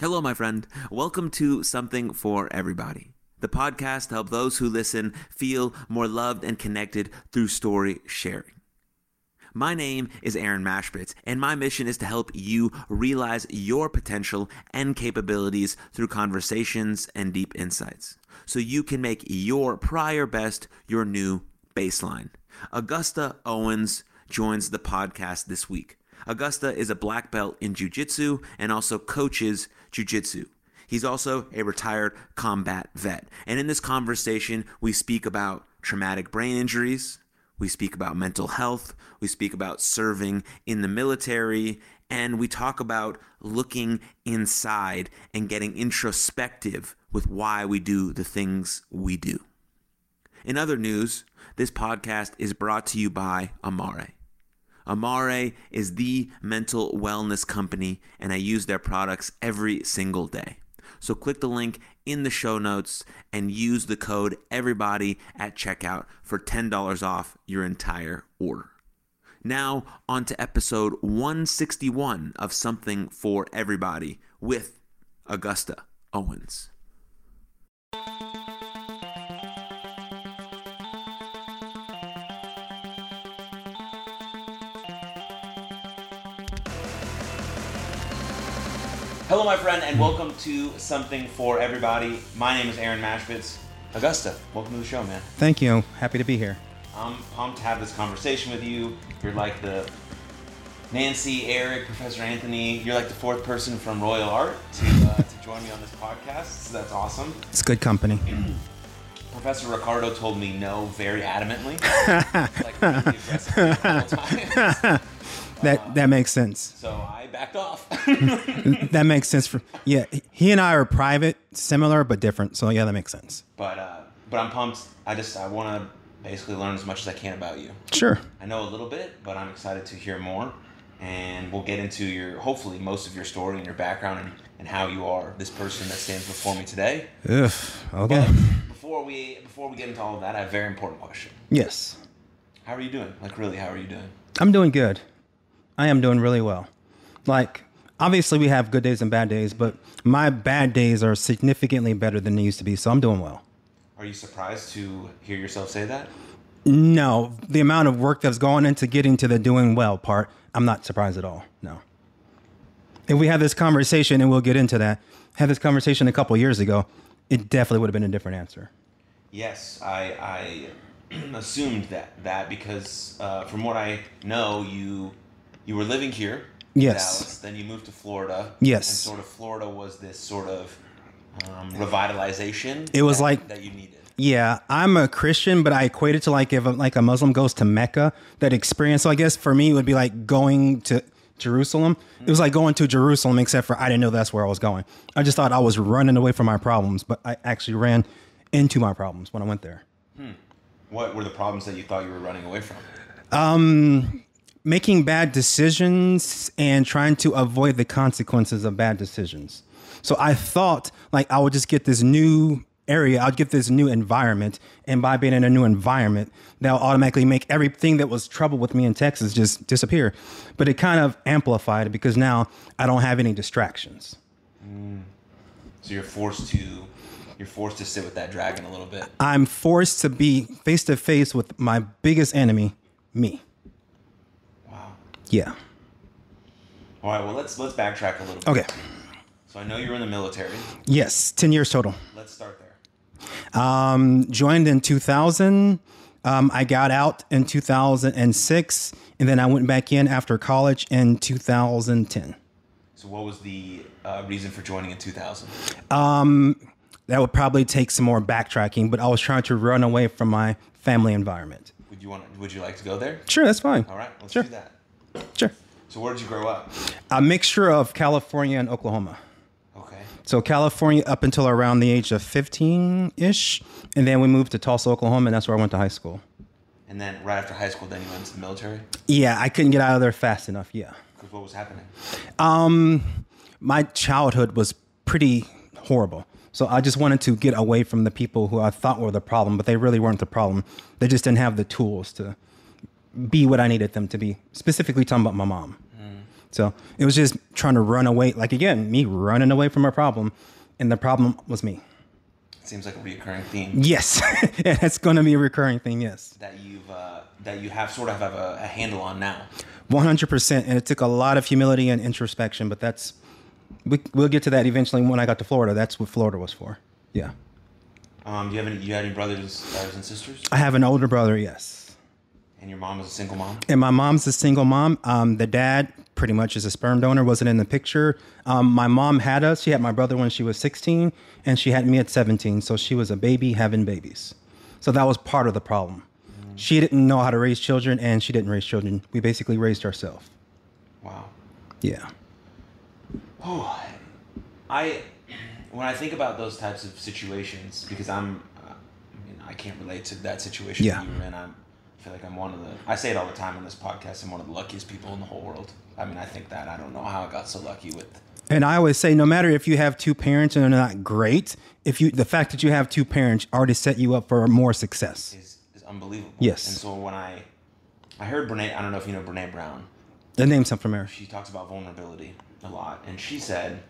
Hello, my friend. Welcome to Something for Everybody, the podcast to help those who listen feel more loved and connected through story sharing. My name is Aaron Machbitz, and my mission is to help you realize your potential and capabilities through conversations and deep insights so you can make your prior best your new baseline. Augusta Owens joins the podcast this week. Augusta is a black belt in jiu-jitsu and also coaches jiu-jitsu. He's also a retired combat vet. And in this conversation, we speak about traumatic brain injuries, we speak about mental health, we speak about serving in the military, and we talk about looking inside and getting introspective with why we do the things we do. In other news, this podcast is brought to you by Amare. Amare is the mental wellness company, and I use their products every single day. So click the link in the show notes and use the code EVERYBODY at checkout for $10 off your entire order. Now, on to episode 161 of Something for Everybody with Augusta Owens. Hello, my friend, and welcome to Something for Everybody. My name is Aaron Machbitz. Augusta, welcome to the show, man. Thank you. Happy to be here. I'm pumped to have this conversation with you. You're like the Nancy, Eric, Professor Anthony. You're like the fourth person from Royal Art to, uh, to join me on this podcast. So that's awesome. It's good company. Professor Ricardo told me no very adamantly, like really aggressively all the time. That that makes sense. So I backed off. That makes sense for yeah. He and I are private, similar but different. So yeah, that makes sense. but uh, but I'm pumped. I just I want to basically learn as much as I can about you. Sure. I know a little bit, but I'm excited to hear more. And we'll get into your, hopefully, most of your story and your background and, and how you are this person that stands before me today. Ugh. Okay. But before we before we get into all of that, I have a very important question. Yes. How are you doing? Like, really, how are you doing? I'm doing good. I am doing really well. Like obviously we have good days and bad days, but my bad days are significantly better than they used to be. So I'm doing well. Are you surprised to hear yourself say that? No, the amount of work that's gone into getting to the doing well part, I'm not surprised at all. No. If we had this conversation, and we'll get into that, had this conversation a couple years ago, it definitely would have been a different answer. Yes, I, I assumed that that because uh, from what I know, you you were living here, Yes. Dallas, then you moved to Florida, Yes. and sort of Florida was this sort of um, revitalization. It was that- like- that you needed. Yeah, I'm a Christian, but I equate it to like if a, like a Muslim goes to Mecca, that experience. So I guess for me, it would be like going to Jerusalem. It was like going to Jerusalem, except for I didn't know that's where I was going. I just thought I was running away from my problems, but I actually ran into my problems when I went there. What were the problems that you thought you were running away from? Making bad decisions and trying to avoid the consequences of bad decisions. So I thought like I would just get this new area, I'd get this new environment, and by being in a new environment, that'll automatically make everything that was trouble with me in Texas just disappear. But it kind of amplified it because now I don't have any distractions. Mm. So you're forced to you're forced to sit with that dragon a little bit. I'm forced to be face to face with my biggest enemy, me. Yeah. All right. Well, let's let's backtrack a little bit. Okay. So I know you were in the military. Yes, 10 years total. Let's start there. Um, joined in 2000. Um, I got out in 2006, and then I went back in after college in 2010. So what was the uh, reason for joining in 2000? That would probably take some more backtracking, but I was trying to run away from my family environment. Would you want? Would you like to go there? Sure, that's fine. All right. Let's Sure. do that. Sure. So where did you grow up? A mixture of California and Oklahoma. Okay. So California up until around the age of 15 ish, and then we moved to Tulsa, Oklahoma, and that's where I went to high school. And then right after high school, then you went to the military. Yeah, I couldn't get out of there fast enough. Yeah. Because what was happening? Um, my childhood was pretty horrible. So I just wanted to get away from the people who I thought were the problem, but they really weren't the problem. They just didn't have the tools to be what I needed them to be. Specifically talking about my mom. So it was just trying to run away. Like again, me running away from a problem, and the problem was me. It Seems like a recurring theme Yes, and it's going to be a recurring thing. Yes, that you've uh, that you have sort of have a, a handle on now. one hundred percent. And it took a lot of humility and introspection, but that's we, we'll get to that eventually when I got to Florida. That's what Florida was for. Yeah, Um, do you have any? You had any brothers, brothers and sisters? I have an older brother. Yes. And your mom was a single mom. And my mom's a single mom. Um, the dad pretty much is a sperm donor, wasn't in the picture. Um, my mom had us. She had my brother when she was 16, and she had me at 17. So she was a baby having babies. So that was part of the problem. She didn't know how to raise children, and she didn't raise children. We basically raised ourselves. Wow. Yeah. Oh, I when I think about those types of situations because I'm uh, I mean I can't relate to that situation Yeah. that you were in. I'm, feel like I'm one of the I say it all the time on this podcast. I'm one of the luckiest people in the whole world. I mean I think that I don't know how I got so lucky with And I always say, no matter if you have two parents and they're not great, if you the fact that you have two parents already set you up for more success. is is unbelievable. Yes. And so when I I heard Brene I don't know if you know Brene Brown. The name's not familiar. she talks about vulnerability a lot and she said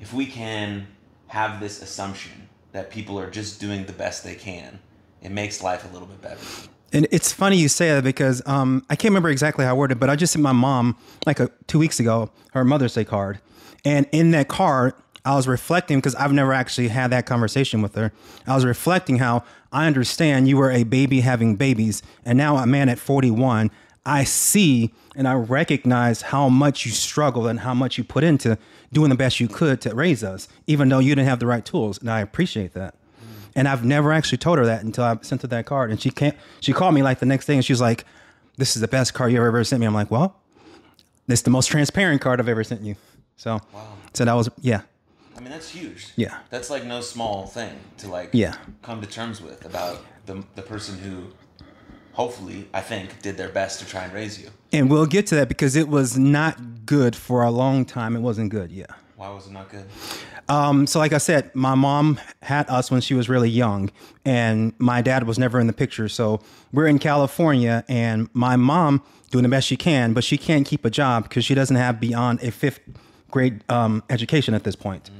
if we can have this assumption that people are just doing the best they can it makes life a little bit better And it's funny you say that because um, I can't remember exactly how I worded but I just sent my mom like a, two weeks ago her Mother's Day card, and in that card I was reflecting because I've never actually had that conversation with her. I was reflecting how I understand you were a baby having babies, and now a man at 41. I see and I recognize how much you struggled and how much you put into doing the best you could to raise us, even though you didn't have the right tools, and I appreciate that. And I've never actually told her that until I sent her that card. And she can't. She called me like the next day, and she was like, "This is the best card you ever ever sent me." I'm like, "Well, this is the most transparent card I've ever sent you." So, wow. so that was yeah, i mean that's huge Yeah. that's like no small thing to like Yeah. come to terms with about the, the person who hopefully i think did their best to try and raise you and we'll get to that because it was not good for a long time. It wasn't good. Yeah. why was it not good Um, so like I said, my mom had us when she was really young, and my dad was never in the picture. So we're in California, and my mom doing the best she can, but she can't keep a job because she doesn't have beyond a fifth grade um, education at this point.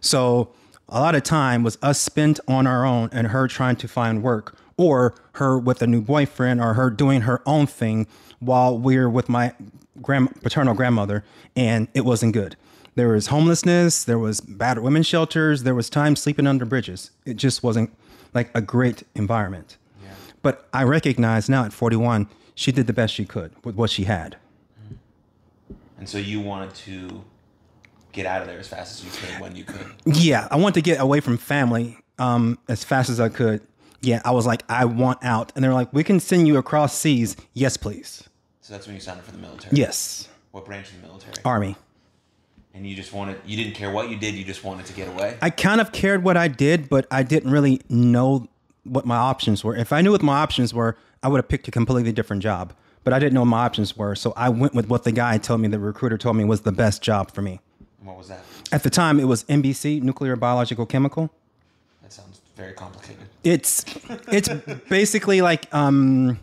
So a lot of time was us spent on our own and her trying to find work or her with a new boyfriend or her doing her own thing while we're with my grand paternal grandmother and it wasn't good. There was homelessness, there was battered women's shelters, there was time sleeping under bridges. It just wasn't like a great environment. But I recognize now at 41, she did the best she could with what she had. and so you wanted to get out of there as fast as you could when you could Yeah, I wanted to get away from family um, as fast as I could. Yeah, I was like, I want out. And they're like, we can send you across seas. Yes, please. so that's when you signed up for the military Yes. what branch of the military Army. And you just wanted you didn't care what you did you just wanted to get away I kind of cared what I did, but I didn't really know what my options were. If I knew what my options were, I would have picked a completely different job. But I didn't know what my options were. So I went with what the guy told me, the recruiter told me was the best job for me. What was that At the time, it was NBC, Nuclear Biological Chemical. that sounds very complicated It's it's basically like um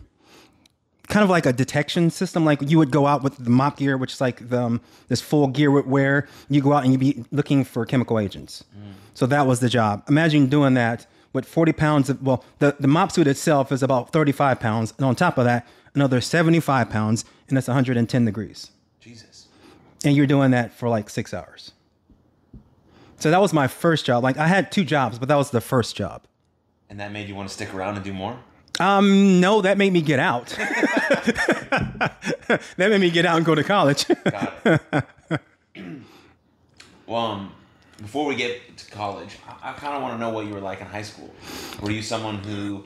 kind of like a detection system. Like you would go out with the MOPP gear, which is like the, um, this full gear wear. You go out and you be looking for chemical agents. So that was the job. Imagine doing that with 40 pounds of well, the the MOPP suit itself is about 35 pounds, and on top of that, another 75 pounds, and that's 110 degrees. jesus And you're doing that for like six hours. So that was my first job. Like I had two jobs, but that was the first job. and that made you want to stick around and do more Um, no, that made me get out. that made me get out and go to college. Well, um, before we get to college, I, I kind of want to know what you were like in high school. Were you someone who,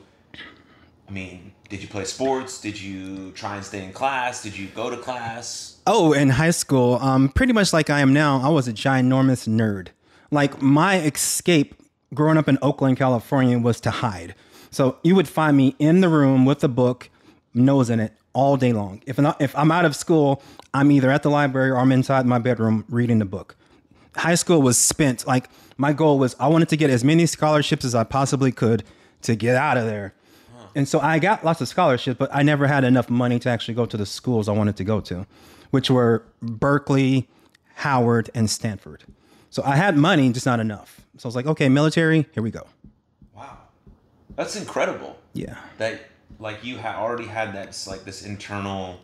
I mean, did you play sports? Did you try and stay in class? Did you go to class? oh, in high school, um, pretty much like I am now, I was a ginormous nerd. Like my escape growing up in Oakland, California, was to hide. So you would find me in the room with a book, nose in it, all day long. If not, if I'm out of school, I'm either at the library or I'm inside my bedroom reading the book. high school was spent like my goal was I wanted to get as many scholarships as I possibly could to get out of there. And so I got lots of scholarships, but I never had enough money to actually go to the schools I wanted to go to. which were Berkeley, Howard, and Stanford. So I had money, just not enough. So I was like, okay, military, here we go. That's incredible. Yeah. That like you had already had that like this internal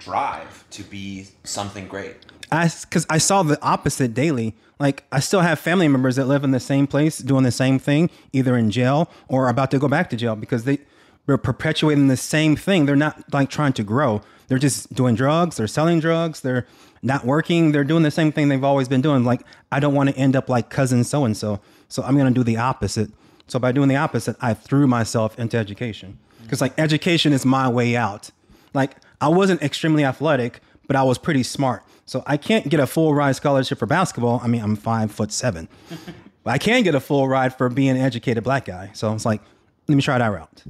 drive to be something great. I because I saw the opposite daily. Like I still have family members that live in the same place doing the same thing, either in jail or about to go back to jail because they they're perpetuating the same thing. They're not like trying to grow. They're just doing drugs. They're selling drugs. They're not working. They're doing the same thing they've always been doing. Like I don't want to end up like cousin so and so. So I'm gonna do the opposite. So by doing the opposite, I threw myself into education because like education is my way out. Like I wasn't extremely athletic, but I was pretty smart. So I can't get a full ride scholarship for basketball. I mean, I'm five foot seven, but I can get a full ride for being an educated black guy. So it's like, let me try that route.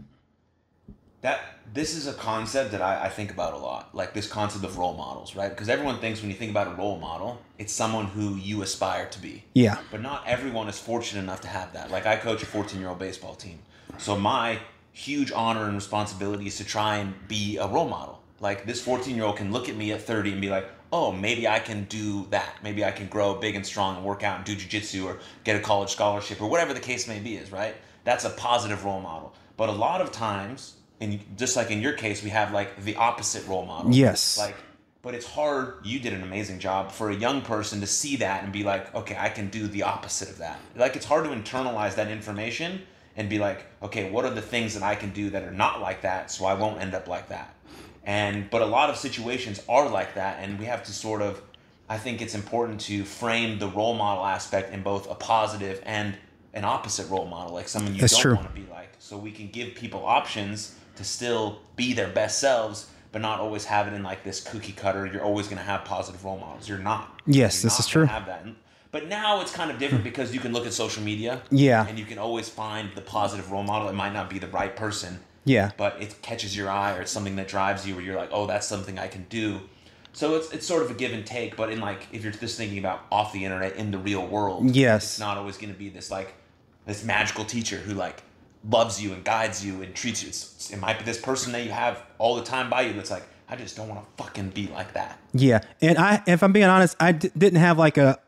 That this is a concept that I, I think about a lot, like this concept of role models, right? Because everyone thinks when you think about a role model, it's someone who you aspire to be. Yeah. But not everyone is fortunate enough to have that. Like I coach a 14 year old baseball team, so my huge honor and responsibility is to try and be a role model. Like this 14 year old can look at me at 30 and be like, oh, maybe I can do that. Maybe I can grow big and strong and work out and do jujitsu or get a college scholarship or whatever the case may be, is right? That's a positive role model. But a lot of times, and just like in your case, we have like the opposite role model. Yes. Like, but it's hard. You did an amazing job for a young person to see that and be like, okay, I can do the opposite of that. Like, it's hard to internalize that information and be like, okay, what are the things that I can do that are not like that so I won't end up like that? And but a lot of situations are like that, and we have to sort of. I think it's important to frame the role model aspect in both a positive and an opposite role model, like someone you That's don't true. want to be like, so we can give people options to still be their best selves, but not always have it in like this cookie cutter. You're always going to have positive role models. You're not. Yes, You're this not is true. Have that. But now it's kind of different because you can look at social media. Yeah. And you can always find the positive role model. It might not be the right person Yeah. but it catches your eye or it's something that drives you where you're like oh that's something i can do so it's, it's sort of a give and take but in like if you're just thinking about off the internet in the real world Yes. it's not always going to be this like this magical teacher who like loves you and guides you and treats you it's, it might be this person that you have all the time by you that's like i just don't want to fucking be like that Yeah, and I, if I'm being honest, I d- didn't have like a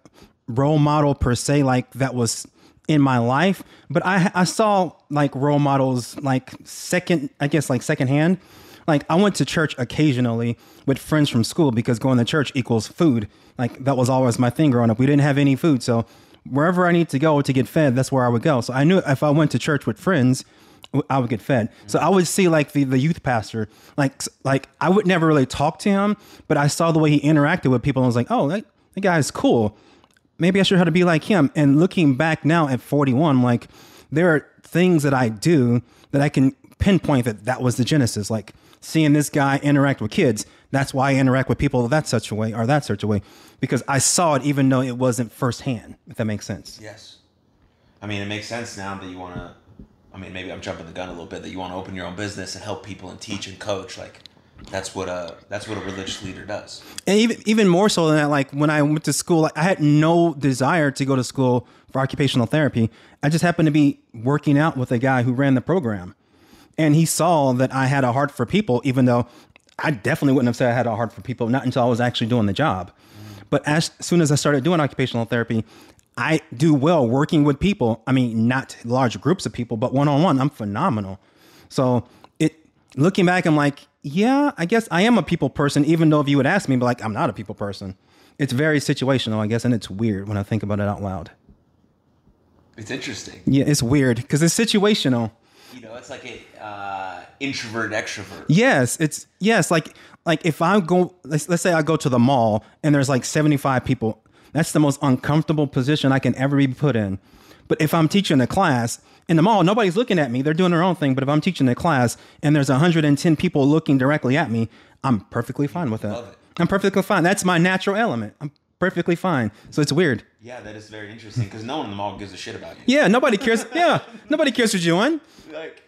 role model per se, like that was in my life. But I, I saw like role models, like second, I guess, like secondhand. Like I went to church occasionally with friends from school because going to church equals food. Like that was always my thing growing up. We didn't have any food, so wherever I need to go to get fed, that's where I would go. So I knew if I went to church with friends, I would get fed. So I would see like the, the youth pastor, like like I would never really talk to him, but I saw the way he interacted with people and I was like, oh, that, that guy's cool. Maybe I should have to be like him. And looking back now at 41, like, there are things that I do that I can pinpoint that that was the genesis. Like seeing this guy interact with kids. That's why I interact with people that such a way or that such a way because I saw it even though it wasn't firsthand. If that makes sense. yes i mean it makes sense now that you want to i mean maybe i'm jumping the gun a little bit that you want to open your own business and help people and teach and coach like that's what a that's what a religious leader does and even even more so than that like when i went to school like, i had no desire to go to school for occupational therapy i just happened to be working out with a guy who ran the program and he saw that i had a heart for people even though i definitely wouldn't have said i had a heart for people not until i was actually doing the job but as soon as i started doing occupational therapy i do well working with people i mean not large groups of people but one-on-one i'm phenomenal so it looking back, I'm like, yeah, I guess I am a people person, even though if you would ask me, but like, I'm not a people person. It's very situational, I guess, and it's weird when I think about it out loud. it's interesting Yeah, it's weird because it's situational. you know it's like a uh, introvert extrovert Yes, it's yes, like like if I go, let's, let's say I go to the mall and there's like 75 people, that's the most uncomfortable position I can ever be put in. But if I'm teaching a class in the mall, nobody's looking at me; they're doing their own thing. But if I'm teaching a class and there's 110 people looking directly at me, I'm perfectly fine with that. Love it. I'm perfectly fine. That's my natural element. I'm perfectly fine. So it's weird. Yeah, that is very interesting because no one in the mall gives a shit about you. Yeah, nobody cares. Yeah, nobody cares what you're doing. Like,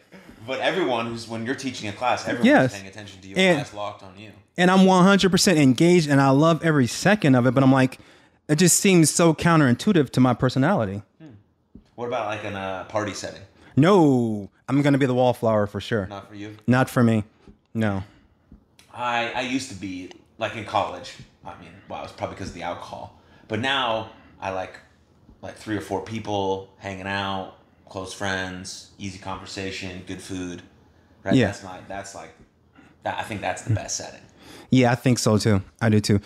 but everyone who's when you're teaching a class, everyone's Yes. paying attention to you. And- And locked on you. and I'm 100% engaged and I love every second of it, but I'm like, it just seems so counterintuitive to my personality. Hmm. What about like in a party setting? No, I'm to be the wallflower for sure. Not for you. Not for me. No. I I used to be like in college. I mean, well, it was probably because of the alcohol. But now I like like three or four people hanging out, close friends, easy conversation, good food. Right? Yeah. That's my that's like that I think that's the best setting. Yeah, I think so too. I do too.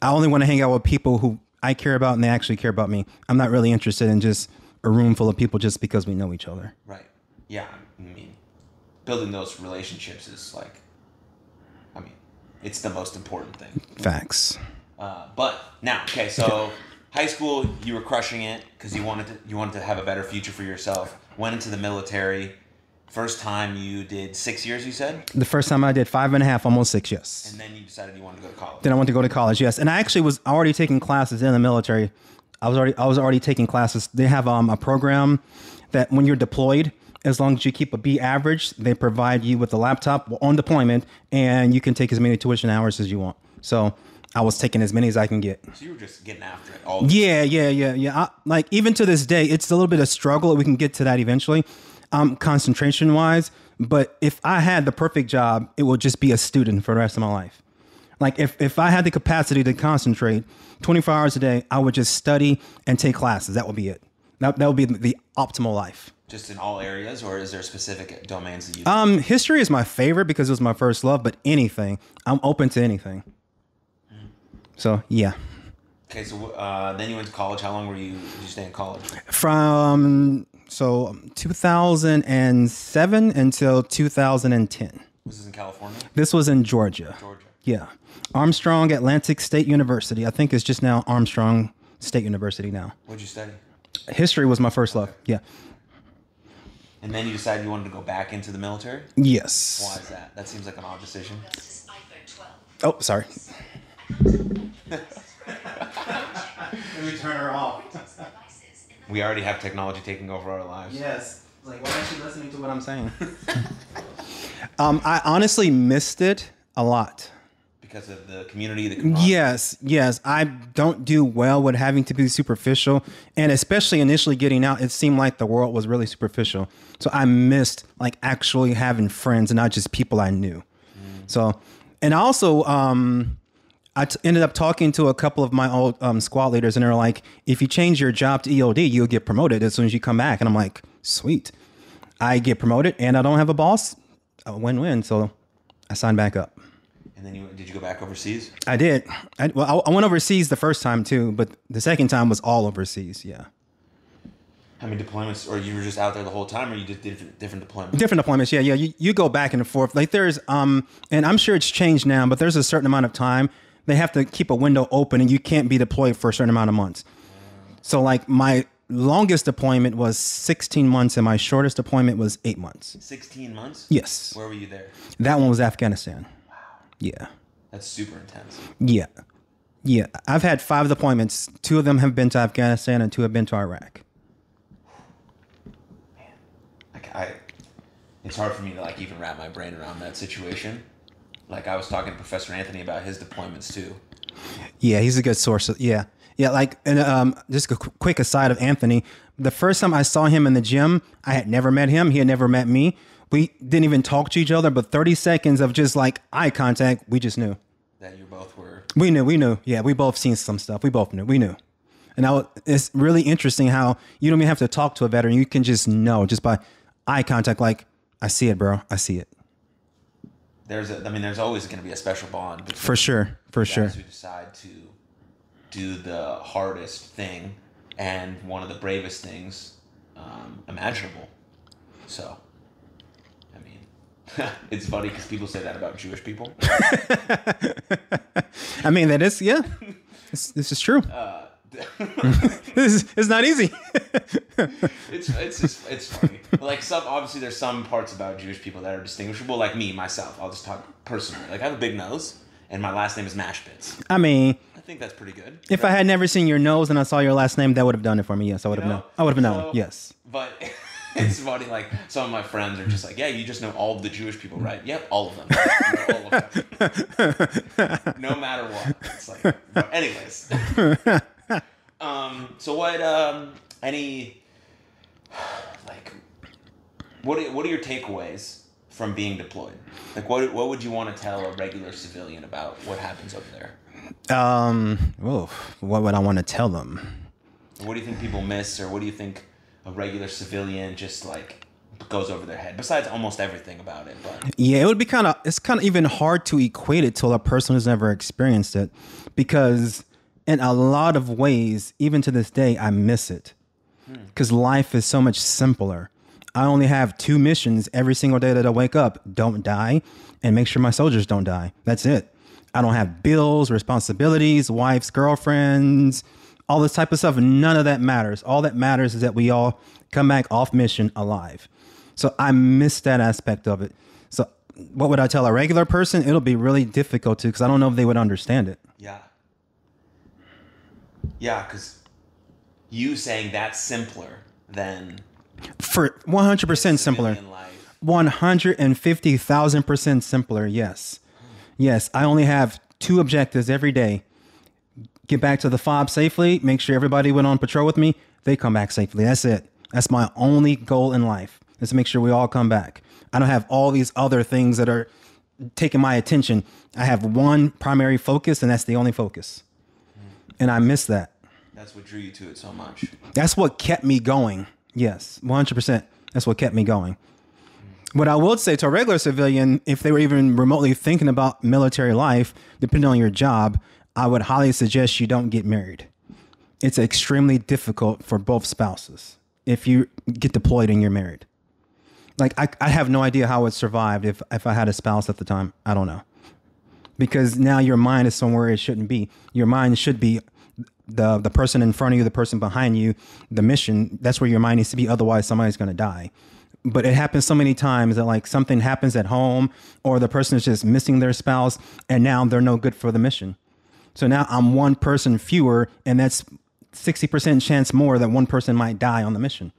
I only want to hang out with people who I care about and they actually care about me. I'm not really interested in just a room full of people just because we know each other. Right. Yeah. I mean, building those relationships is like, I mean, it's the most important thing. Facts. Uh, but now, okay, so high school, you were crushing it because you wanted to you wanted to have a better future for yourself. Went into the military. First time you did six years, you said, The first time I did five and a half, almost six, yes. and then you decided you wanted to go to college. Then I went to go to college, yes. And I actually was already taking classes in the military. I was already I was already taking classes. They have um, a program that when you're deployed, as long as you keep a B average, they provide you with a laptop on deployment, and you can take as many tuition hours as you want. So I was taking as many as I can get. So you were just getting after it. All Yeah, yeah, yeah, yeah. I, like even to this day, it's a little bit of struggle. We can get to that eventually, um, concentration wise. But if I had the perfect job, it would just be a student for the rest of my life. Like if if I had the capacity to concentrate 24 hours a day, I would just study and take classes. That would be it. That that would be the optimal life. just in all areas, or is there specific domains that you? Um, history is my favorite because it was my first love. But anything, I'm open to anything. So yeah. okay, so uh, then you went to college. How long were you? Did you stay in college? from so 2007 until 2010. Was this in California, This was in Georgia. Georgia? Yeah. Armstrong Atlantic State University. I think it's just now Armstrong State University now. What'd you study? History was my first love. Yeah. And then you decided you wanted to go back into the military. Yes. Why is that? That seems like an odd decision. This iPhone 12. Oh, sorry. Let me turn her off. Devices in the We already have technology taking over our lives. Yes. Like, why aren't you listening to what I'm saying? um, I honestly missed it a lot. Because of the community, the camaraderie. Yes, yes. I don't do well with having to be superficial. And especially initially getting out, it seemed like the world was really superficial. So I missed like actually having friends and not just people I knew. So, and also, um, I t- ended up talking to a couple of my old um, squad leaders, and they're like, if you change your job to EOD, you'll get promoted as soon as you come back. And I'm like, sweet. I get promoted and I don't have a boss. A win win. So I signed back up. And then you did you go back overseas? I did. I, well, I, I went overseas the first time too, but the second time was all overseas. Yeah, How many deployments, or you were just out there the whole time, or you did different different deployments? different deployments. Yeah, yeah. You, you go back and forth. Like there's um, and I'm sure it's changed now, but there's a certain amount of time they have to keep a window open, and you can't be deployed for a certain amount of months. So like my longest deployment was 16 months, and my shortest deployment was eight months. Sixteen months. Yes, Where were you there? that one was Afghanistan. Wow. Yeah. That's super intense. Yeah. Yeah. I've had five deployments. Two of them have been to Afghanistan and two have been to Iraq. Like I, it's hard for me to like even wrap my brain around that situation. Like I was talking to Professor Anthony about his deployments too. Yeah, he's a good source. Of, yeah. Yeah, like and um just a quick aside of Anthony, the first time I saw him in the gym, I had never met him, he had never met me. We didn't even talk to each other, but 30 seconds of just like eye contact, we just knew. That you both were. We knew, we knew. Yeah, we both seen some stuff. We both knew. We knew. And now it's really interesting how you don't even have to talk to a veteran. You can just know just by eye contact like I see it, bro. I see it. There's a. I mean, there's always going to be a special bond between For sure. For sure. who decide to do the hardest thing and one of the bravest things um, imaginable. So, I mean, it's funny because people say that about Jewish people. I mean, that is, yeah. This, this is true. Uh, this is, it's not easy. It's it's just it's funny. like some obviously there's some parts about Jewish people that are distinguishable. Like me myself, I'll just talk personally. Like I have a big nose, and my last name is Machbitz. I mean, I think that's pretty good. if I had never seen your nose and I saw your last name, that would have done it for me. Yes, I would have know? known. I would have known. Yes. But it's funny. Like some of my friends are just like, yeah, you just know all of the Jewish people, right? Yep, all of them. Know all of them. no matter what. It's like, anyways. Um. So what? Um. Any. Like, what? Are, what are your takeaways from being deployed? Like, what what would you want to tell a regular civilian about what happens over there? Um, oh, what would I want to tell them? What do you think people miss, or what do you think a regular civilian just like goes over their head? Besides almost everything about it, but Yeah, it would be kind of it's kind of even hard to equate it to a person who's never experienced it because in a lot of ways, even to this day, I miss it. Hmm. Cuz life is so much simpler. I only have two missions every single day that I wake up. Don't die and make sure my soldiers don't die. That's it. I don't have bills, responsibilities, wives, girlfriends, all this type of stuff. None of that matters. All that matters is that we all come back off mission alive. So I miss that aspect of it. So what would I tell a regular person? It'll be really difficult to because I don't know if they would understand it. yeah, yeah, because you saying that's simpler than For 100% simpler. civilian life. 150,000% simpler. Yes. Yes. I only have two objectives every day get back to the fob safely, make sure everybody went on patrol with me, they come back safely. That's it. That's my only goal in life is to make sure we all come back. I don't have all these other things that are taking my attention. I have one primary focus, and that's the only focus. And I miss that. That's what drew you to it so much. That's what kept me going. Yes, 100%. That's what kept me going. What I would say to a regular civilian, if they were even remotely thinking about military life, depending on your job, I would highly suggest you don't get married. It's extremely difficult for both spouses if you get deployed and you're married. Like, I, I have no idea how I would survive if, if I had a spouse at the time. I don't know. Because now your mind is somewhere it shouldn't be. Your mind should be the the person in front of you, the person behind you, the mission. That's where your mind needs to be. Otherwise, somebody's going to die. But it happens so many times that like something happens at home, or the person is just missing their spouse, and now they're no good for the mission. So now I'm one person fewer, and that's sixty percent chance more that one person might die on the mission.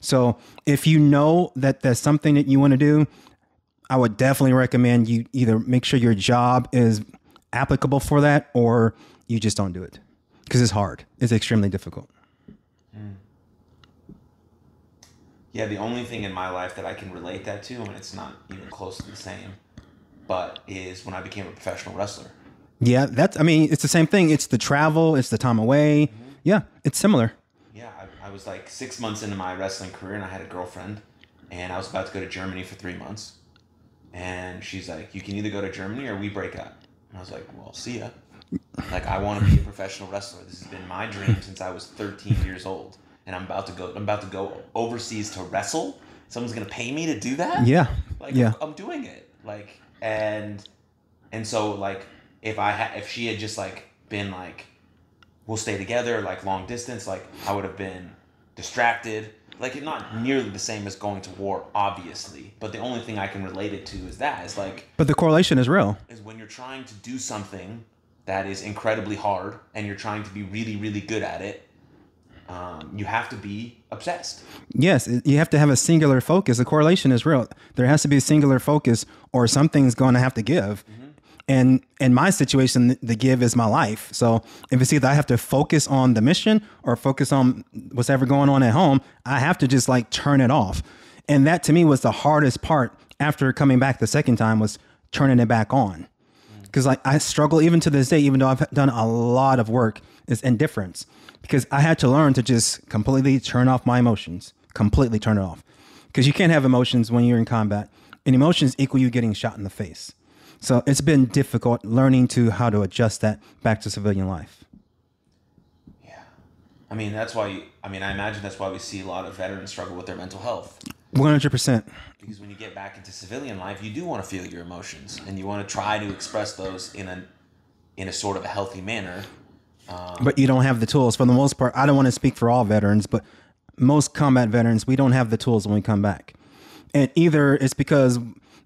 So if you know that there's something that you want to do, I would definitely recommend you either make sure your job is applicable for that, or you just don't do it because it's hard. It's extremely difficult. Yeah, the only thing in my life that I can relate that to, and it's not even close to the same, but is when I became a professional wrestler. Yeah, that's. I mean, it's the same thing. It's the travel. It's the time away. Mm-hmm. Yeah, it's similar. Yeah, I, I was like six months into my wrestling career, and I had a girlfriend, and I was about to go to Germany for three months, and she's like, "You can either go to Germany or we break up." And I was like, "Well, see ya." Like, I want to be a professional wrestler. This has been my dream since I was 13 years old, and I'm about to go. I'm about to go overseas to wrestle. Someone's gonna pay me to do that. Yeah, like yeah. I'm, I'm doing it like and and so like if i had if she had just like been like we'll stay together like long distance like i would have been distracted like it's not nearly the same as going to war obviously but the only thing i can relate it to is that is like But the correlation is real. is when you're trying to do something that is incredibly hard and you're trying to be really really good at it um, you have to be obsessed Yes, you have to have a singular focus. The correlation is real. There has to be a singular focus, or something's going to have to give. And in my situation, the- give is my life. So if it's either I have to focus on the mission or focus on what's ever going on at home, I have to just like turn it off. And that to me was the hardest part after coming back the second time was turning it back on. Mm. Because like I struggle even to this day, even though I've done a lot of work, is indifference. Because I had to learn to just completely turn off my emotions, completely turn it off. Because you can't have emotions when you're in combat, and emotions equal you getting shot in the face. So it's been difficult learning to how to adjust that back to civilian life. Yeah. I mean, that's why, I mean, I imagine that's why we see a lot of veterans struggle with their mental health. One hundred percent. Because when you get back into civilian life, you do want to feel your emotions and you want to try to express those in a, in a sort of a healthy manner. Um, but you don't have the tools. For the most part, I don't want to speak for all veterans, but most combat veterans, we don't have the tools when we come back. And either it's because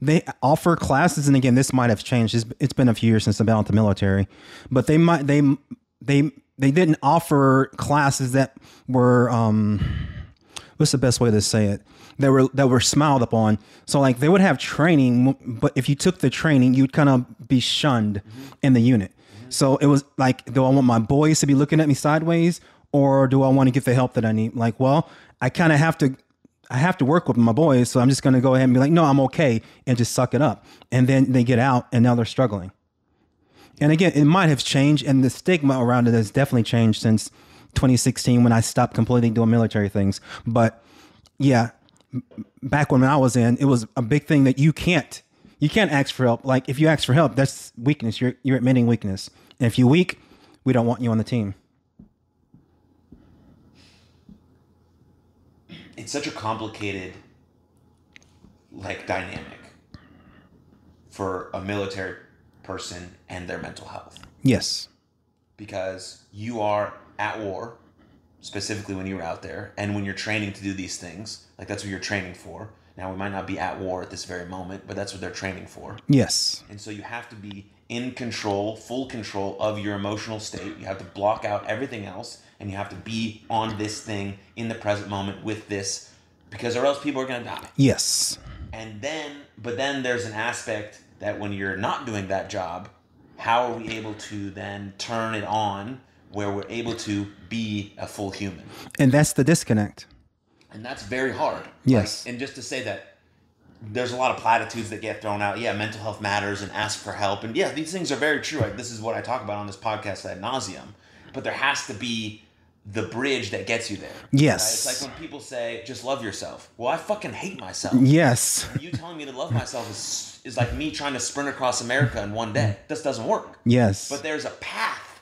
they offer classes, and again, this might have changed. It's, it's been a few years since I've been out the military, but they might they they they didn't offer classes that were um what's the best way to say it? That were that were smiled upon. So like they would have training but if you took the training you'd kind of be shunned in the unit. So it was like do i want my boys to be looking at me sideways or do i want to get the help that i need? Like well i kind of have to I have to work with my boys, so I'm just going to go ahead and be like, no, I'm okay, and just suck it up. And then they get out, and now they're struggling. And again, it might have changed, and the stigma around it has definitely changed since 2016 when I stopped completely doing military things. But yeah, back when I was in, it was a big thing that you can't you can't ask for help. Like if you ask for help, that's weakness. You're you're admitting weakness. And if you're weak, we don't want you on the team. It's such a complicated like dynamic for a military person and their mental health Yes. because you are at war specifically when you're out there and when you're training to do these things like that's what you're training for now we might not be at war at this very moment but that's what they're training for Yes. and so you have to be in control, full control of your emotional state. You have to block out everything else and you have to be on this thing in the present moment with this because or else people are going to die. Yes. And then but then there's an aspect that when you're not doing that job, how are we able to then turn it on where we're able to be a full human? And that's the disconnect. and that's very hard. Yes. Like, and just to say that there's a lot of platitudes that get thrown out. Yeah, mental health matters and ask for help. And yeah, these things are very true. Like this is what I talk about on this podcast ad nauseum. But there has to be the bridge that gets you there. Yes. Right? It's like when people say, just love yourself. Well, I fucking hate myself. Yes. You telling me to love myself is, is like me trying to sprint across America in one day. This doesn't work. Yes. But there's a path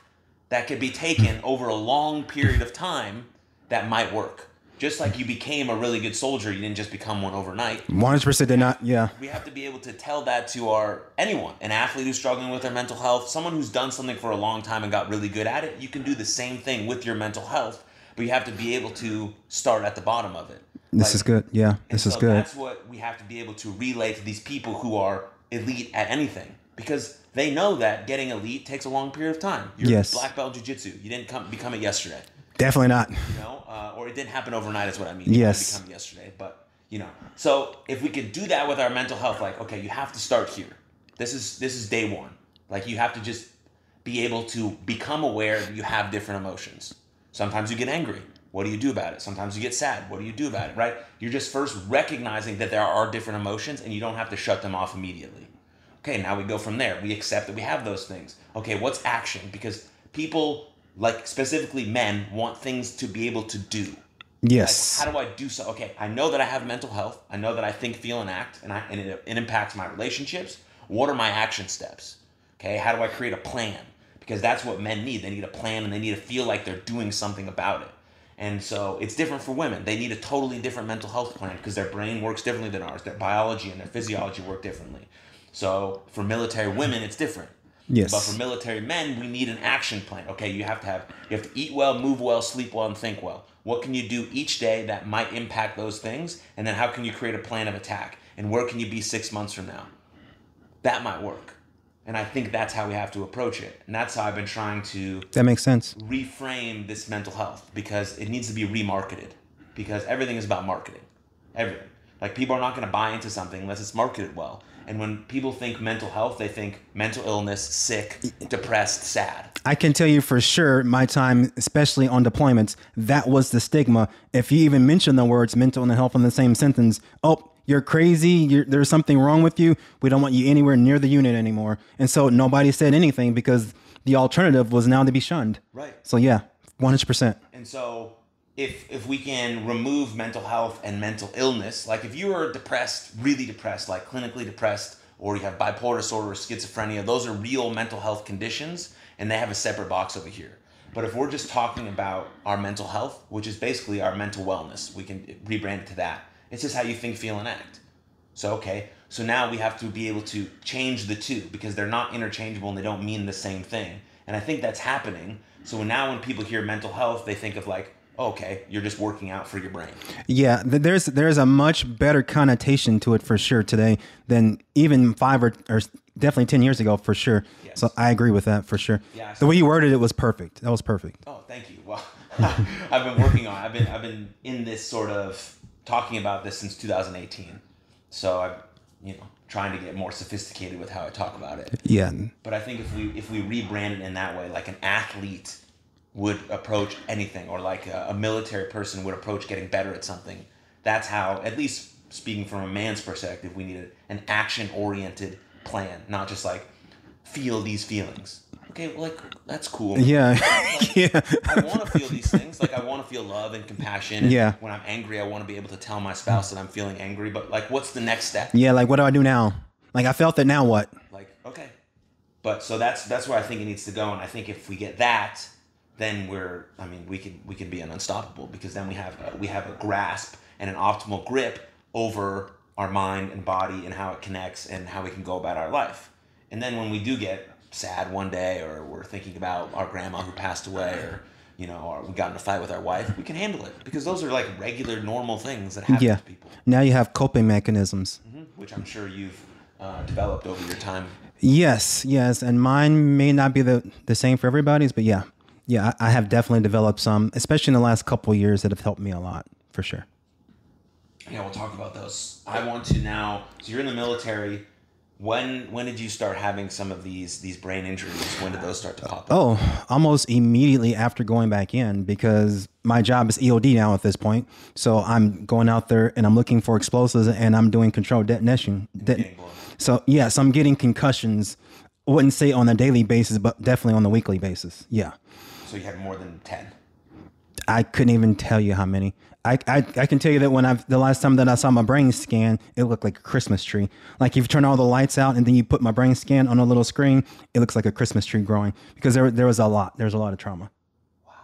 that could be taken over a long period of time that might work. Just like you became a really good soldier, you didn't just become one overnight. 100% did not. Yeah. We have to be able to tell that to our anyone, an athlete who's struggling with their mental health, someone who's done something for a long time and got really good at it. You can do the same thing with your mental health, but you have to be able to start at the bottom of it. This Like- is good. Yeah. This is so good. That's what we have to be able to relay to these people who are elite at anything because they know that getting elite takes a long period of time. You're Yes. black belt jiu-jitsu. You didn't come become it yesterday, Definitely not. you know, uh, or it didn't happen overnight. Is what I mean. Yes. become yesterday, but you know. So if we could do that with our mental health, like okay, you have to start here. This is this is day one. Like you have to just be able to become aware that you have different emotions. Sometimes you get angry. What do you do about it? Sometimes you get sad. What do you do about it? Right? You're just first recognizing that there are different emotions and you don't have to shut them off immediately. Okay, now we go from there. We accept that we have those things. Okay, what's action? Because people, like specifically men, want things to be able to do. Like, Yes. how do I do so? Okay, I know that I have mental health. I know that I think, feel, and act, and, I, and it, it impacts my relationships. What are my action steps? Okay, how do I create a plan? Because that's what men need. They need a plan and they need to feel like they're doing something about it. And so it's different for women. They need a totally different mental health plan because their brain works differently than ours. Their biology and their physiology work differently. So for military women, it's different. Yes. But for military men, we need an action plan. Okay, you have to have you have to eat well, move well, sleep well, and think well. What can you do each day that might impact those things? And then how can you create a plan of attack? And where can you be six months from now? That might work. And I think that's how we have to approach it. And that's how I've been trying to That makes sense. reframe this mental health because it needs to be remarketed. Because everything is about marketing. Everything. Like people are not going to buy into something unless it's marketed well. And when people think mental health, they think mental illness, sick, depressed, sad. I can tell you for sure, my time, especially on deployments, that was the stigma. If you even mention the words mental and health in the same sentence, oh, you're crazy. You're, there's something wrong with you. We don't want you anywhere near the unit anymore. And so nobody said anything because the alternative was now to be shunned. Right. So yeah, 100%. And so if if we can remove mental health and mental illness, like if you are depressed, really depressed, like clinically depressed, or you have bipolar disorder or schizophrenia, those are real mental health conditions and they have a separate box over here. But if we're just talking about our mental health, which is basically our mental wellness, we can rebrand it to that. It's just how you think, feel, and act. So okay, so now we have to be able to change the two because they're not interchangeable and they don't mean the same thing. And I think that's happening. So now when people hear mental health, they think of like, okay, you're just working out for your brain. Yeah, there's there's a much better connotation to it for sure today than even five or, or definitely ten years ago for sure. Yes. So I agree with that for sure. Yeah, the way you worded it was perfect. That was perfect. Oh, thank you. Well, I've been working on. I've been I've been in this sort of talking about this since 2018. So I'm you know trying to get more sophisticated with how I talk about it. Yeah, But I think if we if we rebrand it in that way, like an athlete would approach anything, or like a, a military person would approach getting better at something, that's how, at least speaking from a man's perspective, we need a, an action oriented plan, not just like feel these feelings. Okay, well, like that's cool. Yeah, yeah, I want to feel these things. Like I want to feel love and compassion. And Yeah. When I'm angry, I want to be able to tell my spouse that I'm feeling angry. But like, what's the next step? yeah. Like, what do I do now? Like, I felt it. Now what? Like, okay. But so that's that's where I think it needs to go. And I think if we get that, then we're. I mean, we can we can be an unstoppable because then we have a, we have a grasp and an optimal grip over our mind and body and how it connects and how we can go about our life. And then when we do get sad one day or we're thinking about our grandma who passed away or you know or we got in a fight with our wife, we can handle it because those are like regular normal things that happen Yeah. to people, Now you have coping mechanisms. which I'm sure you've uh, developed over your time Yes, yes, and mine may not be the the same for everybody's, but yeah, yeah, I, have definitely developed some, especially in the last couple of years, that have helped me a lot for sure. Yeah, we'll talk about those. I want to now. So you're in the military. When when did you start having some of these these brain injuries? When did those start to pop up? Oh, almost immediately after going back in because my job is EOD now at this point. So I'm going out there and I'm looking for explosives and I'm doing controlled detonation. Det- so yes, I'm getting concussions. I wouldn't say on a daily basis, but definitely on a weekly basis. Yeah. So you had more than ten. I couldn't even tell you how many. I, I, I can tell you that when I the last time that I saw my brain scan, it looked like a Christmas tree. Like if you turn all the lights out and then you put my brain scan on a little screen, it looks like a Christmas tree growing because there there was a lot. There's a lot of trauma. Wow.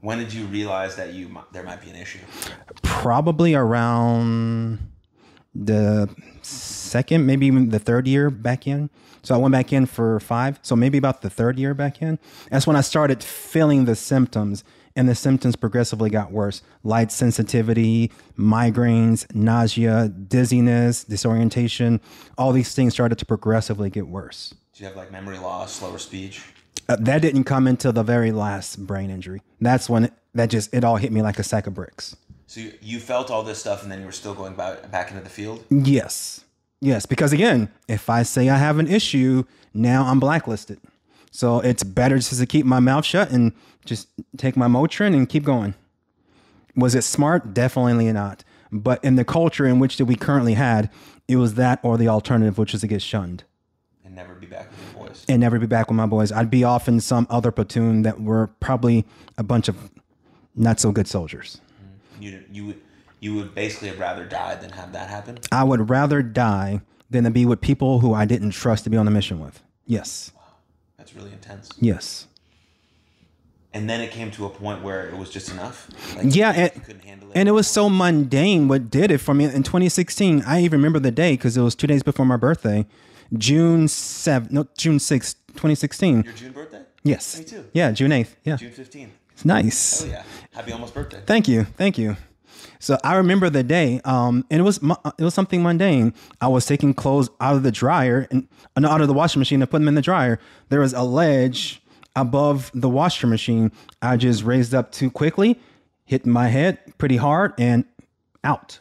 When did you realize that you there might be an issue? Probably around the second, maybe even the third year back in. So I went back in for five. So maybe about the third year back in. That's when I started feeling the symptoms, and the symptoms progressively got worse. Light sensitivity, migraines, nausea, dizziness, disorientation. All these things started to progressively get worse. Do you have like memory loss, slower speech? Uh, that didn't come until the very last brain injury. That's when it, that just it all hit me like a sack of bricks. So you, you felt all this stuff, and then you were still going back back into the field. Yes. Yes, because again, if I say I have an issue, now I'm blacklisted. So it's better just to keep my mouth shut and just take my Motrin and keep going. Was it smart? Definitely not. But in the culture in which that we currently had, it was that or the alternative, which is to get shunned And never be back with your boys. and never be back with my boys. I'd be off in some other platoon that were probably a bunch of not so good soldiers. You you would you would basically have rather died than have that happen. I would rather die than to be with people who I didn't trust to be on a mission with. Yes. Wow, That's really intense. Yes. And then it came to a point where it was just enough. Like, Yeah, and, couldn't handle it. and it was so mundane what did it for me in 2016. I even remember the day because it was two days before my birthday, June 7th, no, June 6th, 2016. Your June birthday? Yes. Me too. Yeah, June 8th. Yeah. June fifteenth. It's nice. Oh yeah. Happy almost birthday. Thank you, thank you. So I remember the day, um, and it was it was something mundane. I was taking clothes out of the dryer and uh, no, out of the washing machine to put them in the dryer. There was a ledge above the washer machine. I just raised up too quickly, hit my head pretty hard, and out.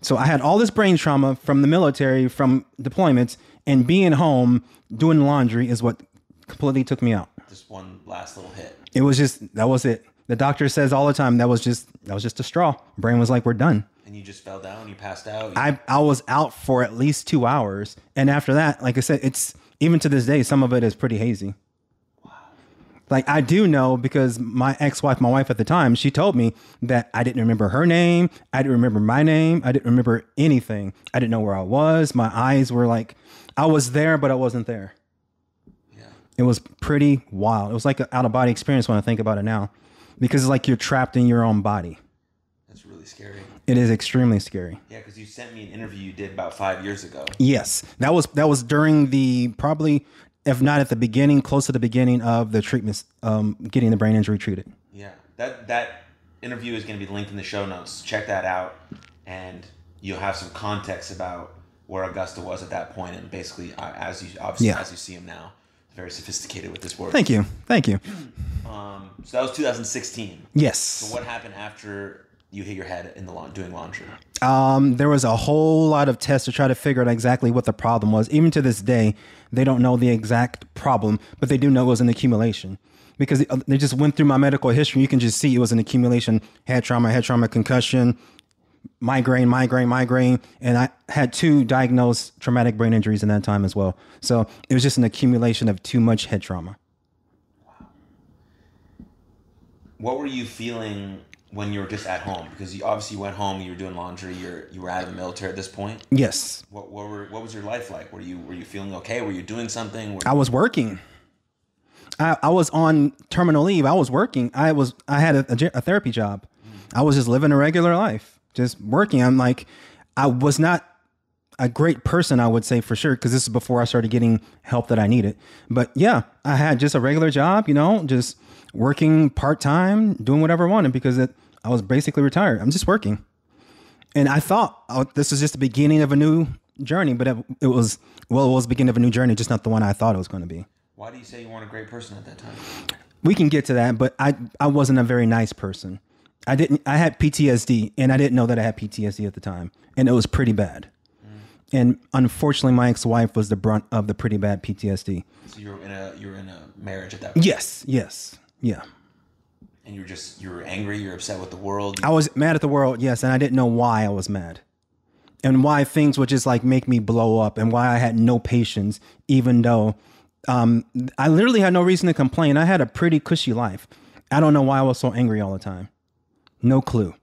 So I had all this brain trauma from the military, from deployments, and being home doing laundry is what completely took me out Just one last little hit. It was just that was it. The doctor says all the time that was just that was just a straw. Brain was like, we're done. And you just fell down, you passed out. you- I I was out for at least two hours, and after that, like I said, it's even to this day, some of it is pretty hazy. Like I do know because my ex-wife, my wife at the time, she told me that I didn't remember her name, I didn't remember my name, I didn't remember anything. I didn't know where I was. My eyes were like I was there, but I wasn't there. It was pretty wild. It was like an out of body experience when I think about it now, because it's like you're trapped in your own body. That's really scary. It is extremely scary. Yeah, because you sent me an interview you did about five years ago. Yes, that was that was during the probably, if not at the beginning, close to the beginning of the treatments, um, getting the brain injury treated. Yeah. That that interview is going to be linked in the show notes. Check that out, and you'll have some context about where Augusta was at that point, and basically uh, as you obviously Yeah. as you see him now, very sophisticated with this work. Thank you, thank you. Um, so that was 2016. Yes, So What happened after you hit your head in the laun- doing laundry? um, there was a whole lot of tests to try to figure out exactly what the problem was. Even to this day, they don't know the exact problem, but they do know it was an accumulation. because they- they just went through my medical history. You can just see it was an accumulation: head trauma, head trauma, concussion, migraine, migraine, migraine, and I had two diagnosed traumatic brain injuries in that time as well. So it was just an accumulation of too much head trauma. What were you feeling when you were just at home? Because you obviously went home, you were doing laundry, you're you were out of the military at this point. Yes, What what were what was your life like? Were you were you feeling okay? Were you doing something? Were I was working. I, I was on terminal leave. I was working. I was I had a, a a therapy job. Mm. I was just living a regular life, just working. I'm like, I was not a great person, I would say for sure, because this is before I started getting help that I needed. But yeah, I had just a regular job, you know, just working part time, doing whatever I wanted because it, I was basically retired. I'm just working, and I thought oh, this was just the beginning of a new journey, but it, it was well, it was the beginning of a new journey, just not the one I thought it was going to be. Why do you say you weren't a great person at that time? we can get to that, but I I wasn't a very nice person. I didn't I had PTSD and I didn't know that I had PTSD at the time. And it was pretty bad. And unfortunately my ex-wife was the brunt of the pretty bad PTSD. So you were in a you were in a marriage at that point, Yes, yes. Yeah. and you were just you were angry, you were upset with the world. I was mad at the world, yes, and I didn't know why I was mad. And why things would just like make me blow up and why I had no patience even though um, I literally had no reason to complain. I had a pretty cushy life. I don't know why I was so angry all the time. No clue.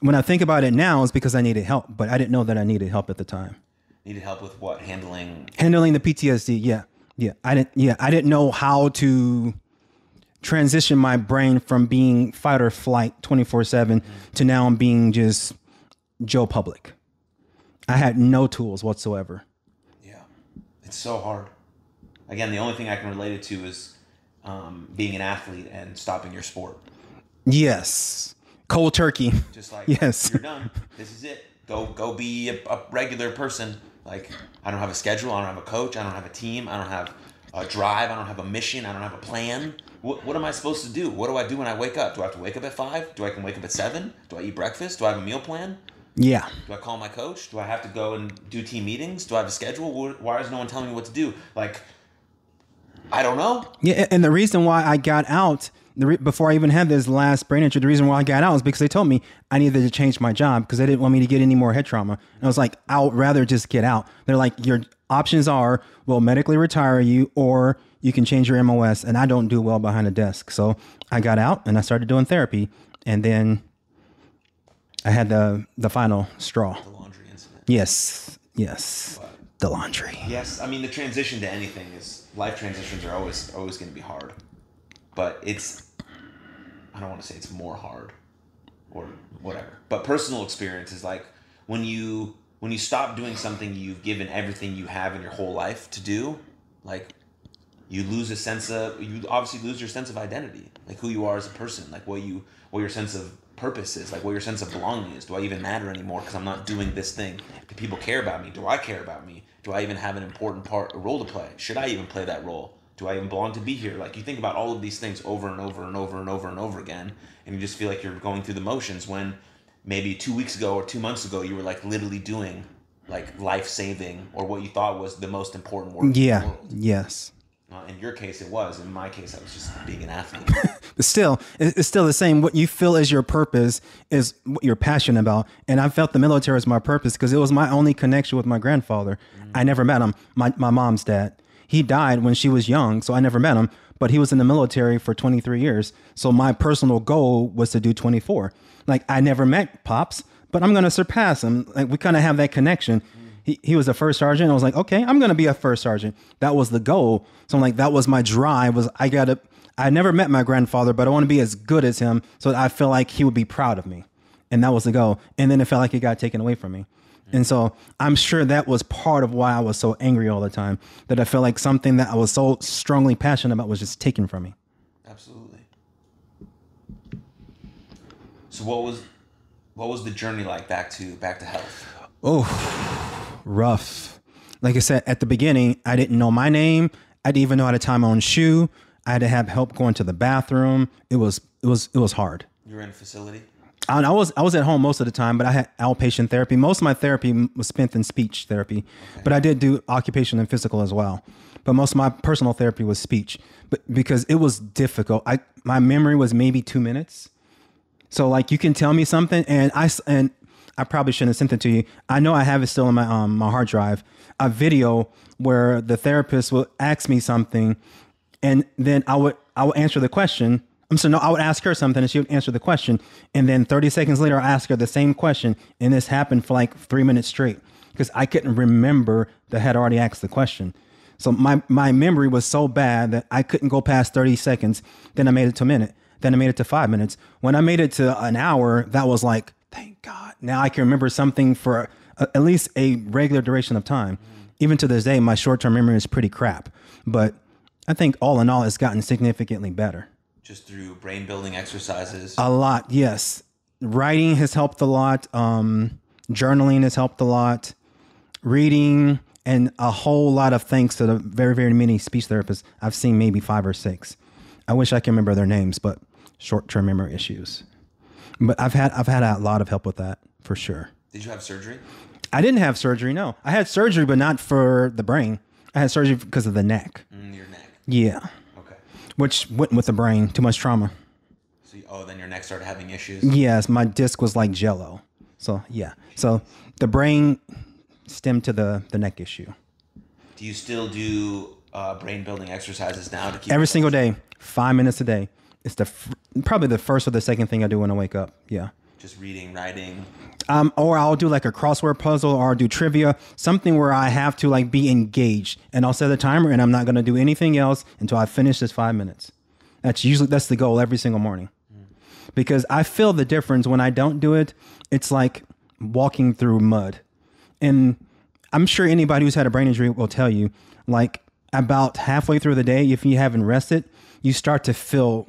When I think about it now, it's because I needed help, but I didn't know that I needed help at the time. Needed help with what? Handling Handling the PTSD, yeah, yeah. I didn't, yeah, I didn't know how to transition my brain from being fight or flight twenty four seven to now I'm being just Joe Public. I had no tools whatsoever. Yeah, it's so hard. Again, the only thing I can relate it to is um, being an athlete and stopping your sport. Yes, cold turkey. Just like Yes. you're done. This is it. Go go be a, a regular person. Like I don't have a schedule. I don't have a coach. I don't have a team. I don't have a drive. I don't have a mission. I don't have a plan. What, what am I supposed to do? What do I do when I wake up? Do I have to wake up at five? Do I can wake up at seven? Do I eat breakfast? Do I have a meal plan? Yeah, Do I call my coach? Do I have to go and do team meetings? Do I have a schedule? Why is no one telling me what to do? Like, I don't know. yeah. And the reason why I got out re- before I even had this last brain injury, the reason why I got out was because they told me I needed to change my job because they didn't want me to get any more head trauma. And I was like, I'll rather just get out. They're like, your options are we'll medically retire you or you can change your MOS. And I don't do well behind a desk. So I got out and I started doing therapy. And then I had the, the final straw. The laundry incident. Yes. Yes. The laundry. Yes, I mean the transition to anything is life transitions are always always going to be hard, but it's I don't want to say it's more hard or whatever, but personal experience is like when you when you stop doing something you've given everything you have in your whole life to do, like you lose a sense of you obviously lose your sense of identity, like who you are as a person, like what you what your sense of purpose is, like what your sense of belonging is. Do I even matter anymore because I'm not doing this thing? Do people care about me? Do I care about me? Do I even have an important part, a role to play? Should I even play that role? Do I even belong to be here? Like you think about all of these things over and over and over and over and over again, and you just feel like you're going through the motions when maybe two weeks ago or two months ago you were like literally doing like life saving or what you thought was the most important work in the Yeah. Yes. Uh, in your case, it was. In my case, I was just being an athlete. But still, it's still the same. What you feel is your purpose is what you're passionate about. And I felt the military was my purpose because it was my only connection with my grandfather. I never met him, my, my mom's dad. He died when she was young, so I never met him, but he was in the military for 23 years. So my personal goal was to do 24. Like, I never met Pops, but I'm going to surpass him. Like, we kind of have that connection. He, he was a first sergeant. I was like, okay, I'm going to be a first sergeant. That was the goal. So I'm like, that was my drive was I got to, I never met my grandfather, but I want to be as good as him so that I feel like he would be proud of me. And that was the goal. And then it felt like it got taken away from me. And so I'm sure that was part of why I was so angry all the time. That I felt like something that I was so strongly passionate about was just taken from me. Absolutely. So what was what was the journey like back to back to health? Oh, rough. Like I said at the beginning, I didn't know my name. I didn't even know how to tie my own shoe. I had to have help going to the bathroom. It was it was it was hard. You were in a facility. And I was I was at home most of the time, but I had outpatient therapy. Most of my therapy was spent in speech therapy, but I did do occupational and physical as well. But most of my personal therapy was speech, but because it was difficult. I my memory was maybe two minutes. So like you can tell me something, and I and I probably shouldn't have sent it to you. I know I have it still in my um my hard drive. A video where the therapist will ask me something, and then I would I would answer the question. Um, I'm sorry, no, I would ask her something, and she would answer the question, and then 30 seconds later, I ask her the same question, and this happened for like three minutes straight because I couldn't remember that I had already asked the question. So my my memory was so bad that I couldn't go past 30 seconds. Then I made it to a minute. Then I made it to five minutes. When I made it to an hour, that was like, thank God. Now I can remember something for a, at least a regular duration of time. Even to this day, my short term memory is pretty crap. But I think all in all, it's gotten significantly better. Just through brain building exercises. A lot, yes. Writing has helped a lot. Um, journaling has helped a lot. Reading and a whole lot of thanks to the very, very many speech therapists. I've seen maybe five or six. I wish I can remember their names, but short-term memory issues. But I've had I've had a lot of help with that for sure. Did you have surgery? I didn't have surgery. No, I had surgery, but not for the brain. I had surgery because of the neck. Mm, your neck. Yeah. Which went with the brain. Too much trauma. So you, oh, then your neck started having issues. Yes, my disc was like jello. So yeah. So the brain stemmed to the the neck issue. Do you still do uh, brain building exercises now to keep Every single day, five minutes a day. It's the f- probably the first or the second thing I do when I wake up. Yeah. Just reading, writing. Um, or I'll do like a crossword puzzle or I'll do trivia, something where I have to like be engaged and I'll set a timer and I'm not going to do anything else until I finish this five minutes. That's usually, that's the goal every single morning because I feel the difference when I don't do it. It's like walking through mud. And I'm sure anybody who's had a brain injury will tell you like about halfway through the day, if you haven't rested, you start to feel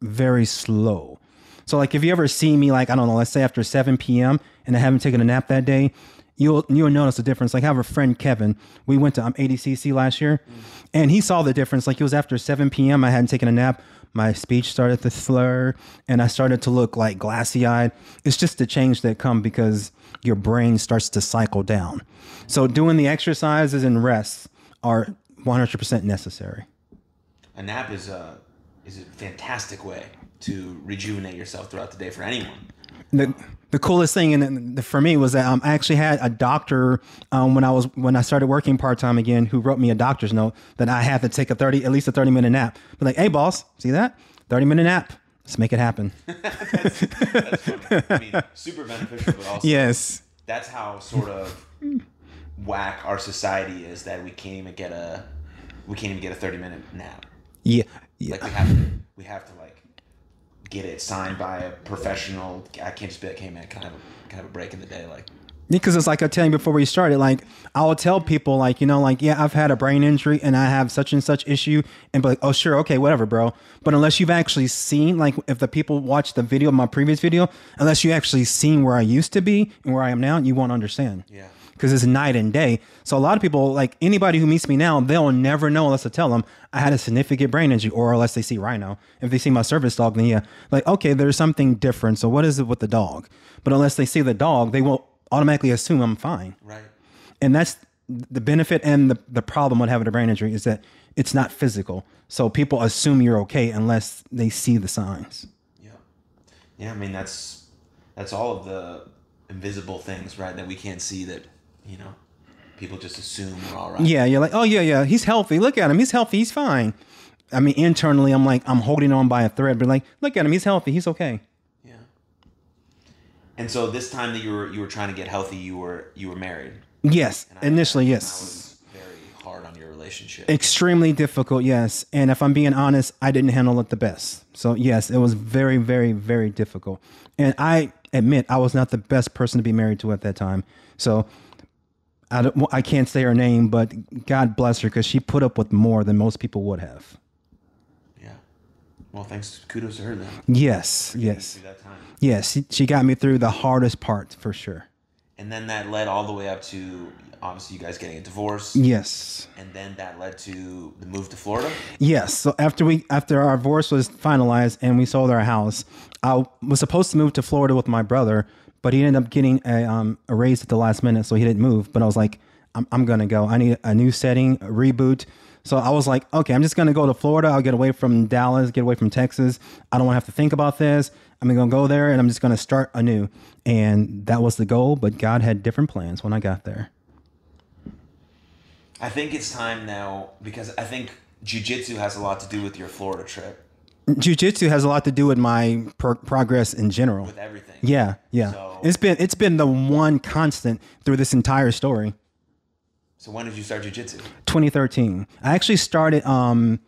very slow. So like if you ever see me like I don't know, let's say after 7 p.m. and I haven't taken a nap that day, you'll you'll notice a difference. Like I have a friend Kevin. We went to um, ADCC last year, and he saw the difference. Like it was after 7 p.m. I hadn't taken a nap. My speech started to slur, and I started to look like glassy eyed. It's just the change that come because your brain starts to cycle down. So doing the exercises and rests are 100% necessary. A nap is a is a fantastic way to rejuvenate yourself throughout the day for anyone. the the coolest thing and the, for me was that um, I actually had a doctor um, when I was when I started working part time again who wrote me a doctor's note that I had to take a thirty at least a thirty minute nap. But like, hey boss, see that thirty minute nap? Let's make it happen. I mean, super beneficial, but also yes. that's how sort of whack our society is that we can't even get a we can't even get a thirty minute nap. Yeah. Yeah. Like we have to we have to like get it signed by a professional. I can't just be like, hey man, can I have a, can I have a break in the day? Like because it's like I tell you before we started, like I will tell people, like you know, like yeah, I've had a brain injury and I have such and such issue, and be like, oh sure, okay, whatever, bro. But unless you've actually seen, like, if the people watch the video, my previous video, unless you actually seen where I used to be and where I am now, you won't understand. Yeah. Because it's night and day. So a lot of people, like anybody who meets me now, they'll never know unless I tell them I had a significant brain injury, or unless they see Rhino. If they see my service dog, then yeah, like okay, there's something different. So what is it with the dog? But unless they see the dog, they will automatically assume I'm fine. right. And that's the benefit and the, the problem with having a brain injury is that it's not physical. So people assume you're okay unless they see the signs. Yeah. Yeah, I mean that's that's all of the invisible things, right? That we can't see that, you know, people just assume we're all right. Yeah, you're like, oh yeah, yeah, he's healthy. Look at him, he's healthy, he's fine. I mean, internally, I'm like, I'm holding on by a thread, but like, look at him, he's healthy, he's okay. Yeah. And so this time that you were you were trying to get healthy, you were you were married. Yes, And I- initially, yes. That was very hard on your relationship. Extremely difficult, yes. And if I'm being honest, I didn't handle it the best. So yes, it was very, very, very difficult. And I admit I was not the best person to be married to at that time. So I, don't, I can't say her name, but God bless her because she put up with more than most people would have. yeah. Well, thanks. Kudos to her then. Yes, yes, Through that time. yes. She, she got me through the hardest part for sure. and then that led all the way up to obviously you guys getting a divorce, Yes. and then that led to the move to Florida. Yes. So after we after our divorce was finalized and we sold our house, I was supposed to move to Florida with my brother, but he ended up getting a um a raise at the last minute, so he didn't move. But I was like, I'm I'm gonna go. I need a new setting, a reboot. So I was like, okay, I'm just gonna go to Florida. I'll get away from Dallas, get away from Texas. I don't want to have to think about this. I'm gonna go there and I'm just gonna start anew. And that was the goal. But God had different plans when I got there. I think it's time now because I think jujitsu has a lot to do with your Florida trip, Jiu-jitsu has a lot to do with my pro- progress in general. with everything. Yeah, yeah. So- it's been it's been the one constant through this entire story. So when did you start jujitsu? 2013. I actually started um,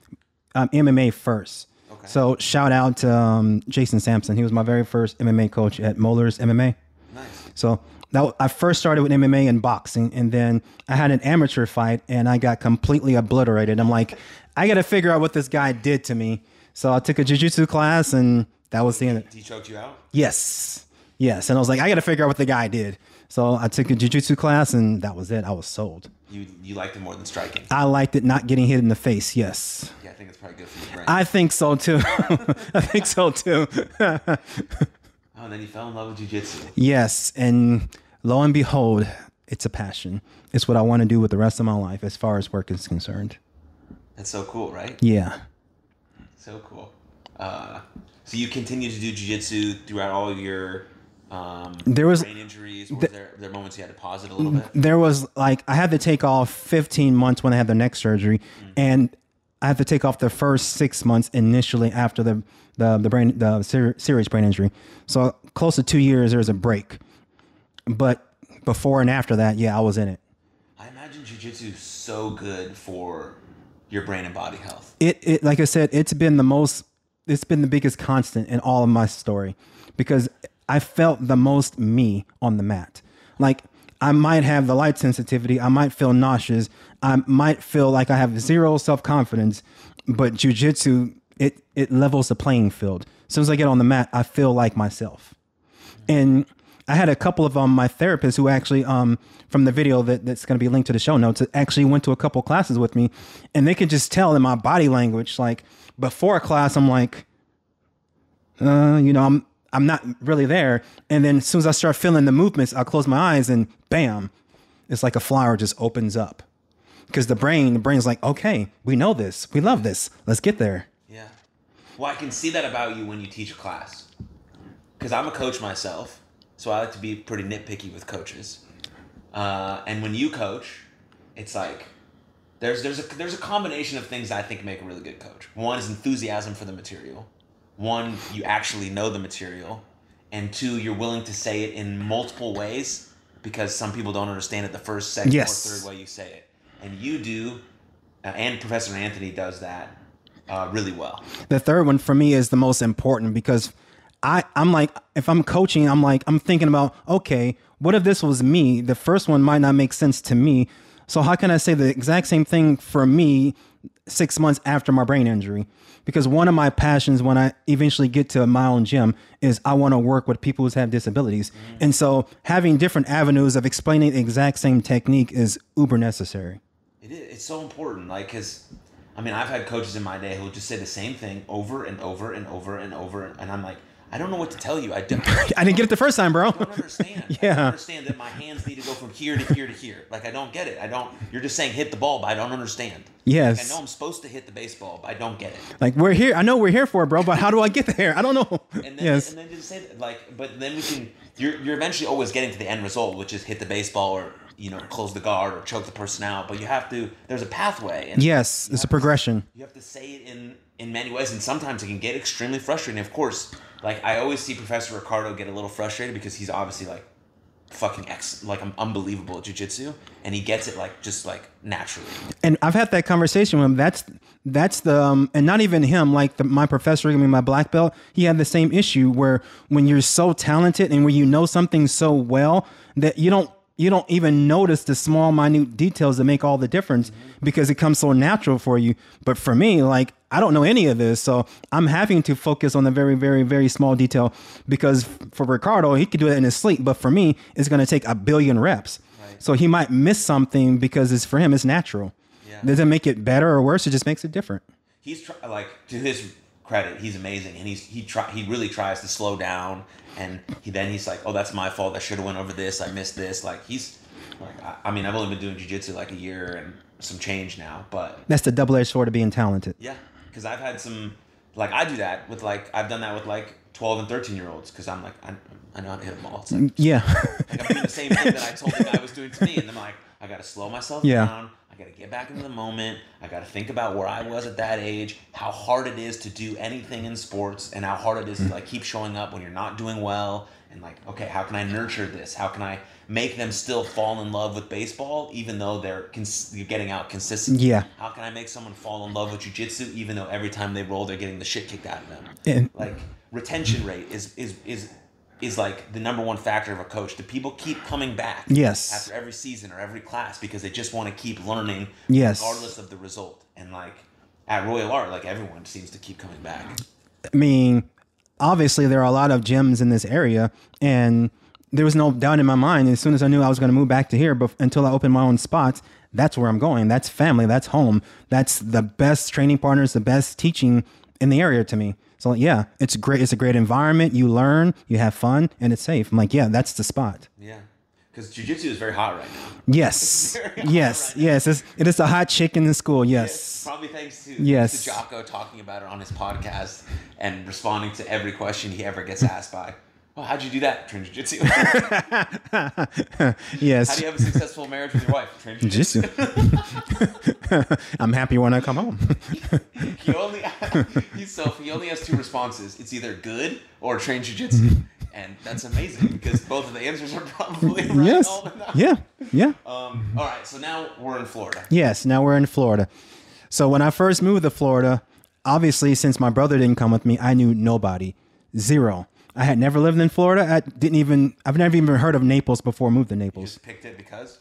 um MMA first. Okay. So shout out to um, Jason Sampson. He was my very first MMA coach at Moeller's MMA. Nice. So that I first started with MMA and boxing, and then I had an amateur fight, and I got completely obliterated. I'm like, I got to figure out what this guy did to me. So I took a jiu-jitsu class, and that was the end. He choked you out. Yes. Yes. And I was like, I got to figure out what the guy did. So I took a jiu-jitsu class and that was it. I was sold. You you liked it more than striking. I liked it not getting hit in the face. Yes. Yeah, I think it's probably good for your brain. I think so too. I think so too. oh, and then you fell in love with jujitsu. yes. And lo and behold, it's a passion. It's what I want to do with the rest of my life as far as work is concerned. That's so cool, right? Yeah. So cool. Uh, so you continue to do jujitsu throughout all your um, There was- brain injuries. Or was there there moments you had to pause it a little bit? There was like, I had to take off 15 months when I had the neck surgery. And I had to take off the first six months initially after the, the, the brain, the ser- serious brain injury. So close to two years, there was a break. But before and after that, yeah, I was in it. I imagine jujitsu is so good for your brain and body health. it, it like I said, it's been the most it's been the biggest constant in all of my story because I felt the most me on the mat. Like I might have the light sensitivity, I might feel nauseous, I might feel like I have zero self-confidence, but jujitsu it it levels the playing field. As soon as I get on the mat, I feel like myself. And I had a couple of um, my therapists who actually, um, from the video that, that's going to be linked to the show notes, actually went to a couple classes with me, and they could just tell in my body language, like before a class, I'm like, uh, you know, I'm I'm not really there, and then as soon as I start feeling the movements, I'll close my eyes, and bam, it's like a flower just opens up, because the brain, the brain's like, okay, we know this, we love this, let's get there. Yeah. Well, I can see that about you when you teach a class. Because I'm a coach myself, so I like to be pretty nitpicky with coaches. Uh, and when you coach, it's like there's there's a there's a combination of things I think make a really good coach. One is enthusiasm for the material. One, you actually know the material, and two, you're willing to say it in multiple ways because some people don't understand it the first, second, Yes. or third way you say it, and you do, uh, and Professor Anthony does that uh, really well. the third one for me is the most important because I I'm like if I'm coaching I'm like I'm thinking about okay what if this was me the first one might not make sense to me so how can I say the exact same thing for me 6 months after my brain injury because one of my passions when I eventually get to my own gym is I want to work with people who have disabilities mm-hmm. and so having different avenues of explaining the exact same technique is uber necessary It is. It's so important. Like, cause, I mean, I've had coaches in my day who just say the same thing over and over and over and over, and I'm like, I don't know what to tell you. I don't, I I didn't get it the first time bro I don't understand. I Yeah. don't understand that my hands need to go from here to here to here. Like, I don't get it. I don't. You're just saying hit the ball, but I don't understand. Yes. Like, I know I'm supposed to hit the baseball, but I don't get it. Like we're here. I know we're here for it, bro. But how do I get there? I don't know. And then, yes. and then you just say that, like, but then we can. You're you're eventually always getting to the end result, which is hit the baseball or you know close the guard or choke the person out. But you have to. There's a pathway. And yes, it's a progression. you have to say it in in many ways and sometimes it can get extremely frustrating of course like i always see professor ricardo get a little frustrated because he's obviously like fucking ex like i'm unbelievable at jiu-jitsu and he gets it like just like naturally And I've had that conversation with him. That's that's the um, and not even him. Like the, my professor giving me my black belt, he had the same issue where when you're so talented and when you know something so well that you don't you don't even notice the small minute details that make all the difference because it comes so natural for you. But for me like i don't know any of this so i'm having to focus on the very very very small detail because for ricardo he could do it in his sleep but for me it's going to take a billion reps. So he might miss something because it's for him it's natural. Yeah. doesn't make it better or worse? It just makes it different. He's try- like to his credit, he's amazing, and he's he try he really tries to slow down, and he then he's like, oh, that's my fault. I should have went over this. I missed this. Like he's like, I, I mean, I've only been doing jujitsu like a year and some change now, but that's the double-edged sword of being talented yeah, because I've had some like I do that with like I've done that with like twelve and thirteen year olds because I'm like I, I know how to hit them all. It's like, mm, yeah like I'm doing the same thing that I told the guy was doing to me, and I'm like, I gotta slow myself Yeah. down. I gotta get back into the moment. I gotta think about where I was at that age, how hard it is to do anything in sports, and how hard it is to like keep showing up when you're not doing well. And like, okay, how can I nurture this? How can I make them still fall in love with baseball, even though they're cons- getting out consistently? Yeah. How can I make someone fall in love with jujitsu, even though every time they roll, they're getting the shit kicked out of them? And- like retention rate is is is is like the number one factor of a coach. Do people keep coming back? Yes. After every season or every class because they just want to keep learning, Yes. regardless of the result. And like at Royal Art, like everyone seems to keep coming back. I mean, obviously there are a lot of gyms in this area, and there was no doubt in my mind as soon as I knew I was going to move back to here. But until I opened my own spots, that's where I'm going. That's family. That's home. That's the best training partners, the best teaching in the area to me. So yeah, it's great. It's a great environment. You learn, you have fun, and it's safe. I'm like, yeah, that's the spot. Yeah. Because jujitsu is very hot right now. Yes, yes, right now. yes. It's, it is a hot chicken in school. Yes. Probably thanks to, Yes. to Jocko talking about it on his podcast and responding to every question he ever gets asked by. Well, how'd you do that? Train jujitsu. How Yes. How do you have a successful marriage with your wife? Train. Jiu-jitsu. I'm happy when I come home. He only he's so he only has two responses. It's either good or train jujitsu, and that's amazing because both of the answers are probably right yes. all the time. Yeah. Yeah. Um. All right. So now we're in Florida. Yes, now we're in Florida. So when I first moved to Florida, obviously since my brother didn't come with me, I knew nobody. Zero. I had never lived in Florida. I didn't even I've never even heard of Naples before I moved to Naples. Just picked it because.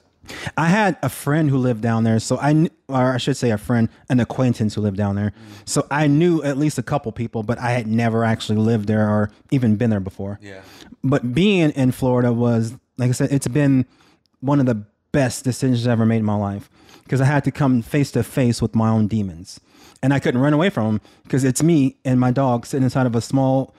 I had a friend who lived down there, so I kn- or I should say a friend, an acquaintance who lived down there. So I knew at least a couple people, but I had never actually lived there or even been there before. Yeah. But being in Florida was, like I said, it's been one of the best decisions I ever made in my life because I had to come face to face with my own demons. And I couldn't run away from them because it's me and my dog sitting inside of a small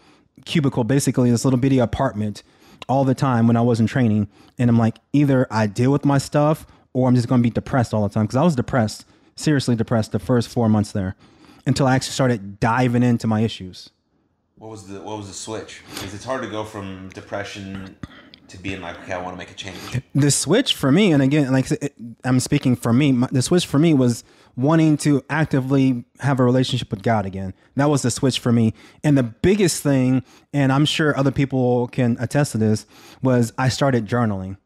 cubicle, basically this little bitty apartment all the time when I wasn't training. And I'm like, either I deal with my stuff or I'm just going to be depressed all the time because I was depressed, seriously depressed the first four months there until I actually started diving into my issues. What was the What was the switch? Because it's hard to go from depression to being like, okay, I want to make a change. the switch for me, and again, like I said, it- I'm speaking for me, my, the switch for me was wanting to actively have a relationship with God again. That was the switch for me. And the biggest thing, and I'm sure other people can attest to this, was I started journaling.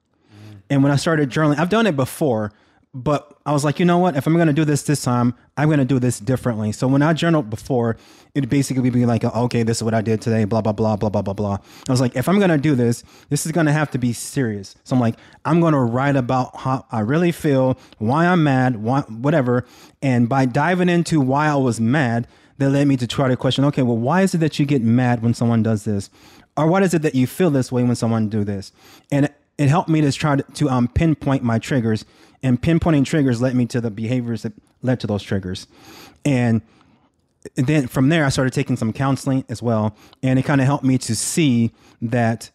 And when I started journaling, I've done it before, but I was like, you know what? If I'm going to do this this time, I'm going to do this differently. So when I journaled before, it'd basically be like, okay, this is what I did today, blah, blah, blah, blah, blah, blah, blah. I was like, if I'm going to do this, this is going to have to be serious. So I'm like, I'm going to write about how I really feel, why I'm mad, why, whatever. And by diving into why I was mad, that led me to try to question, okay, well, why is it that you get mad when someone does this? Or what is it that you feel this way when someone do this? And it helped me to try to, to um, pinpoint my triggers and pinpointing triggers led me to the behaviors that led to those triggers. And then from there i started taking some counseling as well and it kind of helped me to see that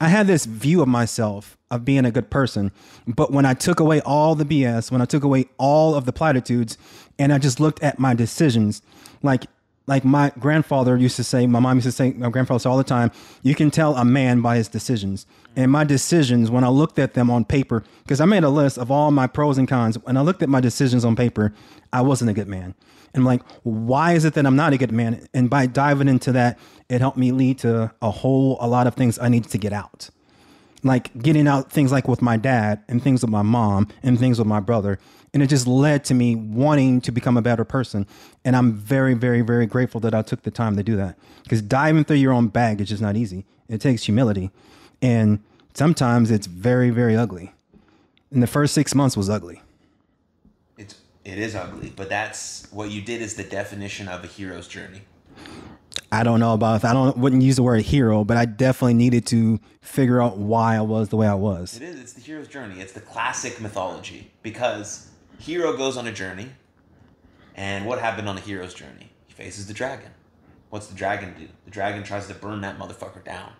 i had this view of myself of being a good person but when i took away all the bs when i took away all of the platitudes and i just looked at my decisions like like my grandfather used to say, my mom used to say, my grandfather said all the time, you can tell a man by his decisions. And my decisions, when I looked at them on paper, because I made a list of all my pros and cons, when I looked at my decisions on paper, I wasn't a good man. And I'm like, why is it that I'm not a good man? And by diving into that, it helped me lead to a whole a lot of things I needed to get out like getting out things like with my dad and things with my mom and things with my brother. And it just led to me wanting to become a better person. And I'm very, very, very grateful that I took the time to do that. Because diving through your own baggage is not easy. It takes humility. And sometimes it's very, very ugly. And the first six months was ugly. It's it is ugly, but that's what you did is the definition of a hero's journey. I don't know about I don't wouldn't use the word hero, but I definitely needed to figure out why I was the way I was. It is. It's the hero's journey. It's the classic mythology because hero goes on a journey, and what happened on the hero's journey? He faces the dragon. What's the dragon do? The dragon tries to burn that motherfucker down,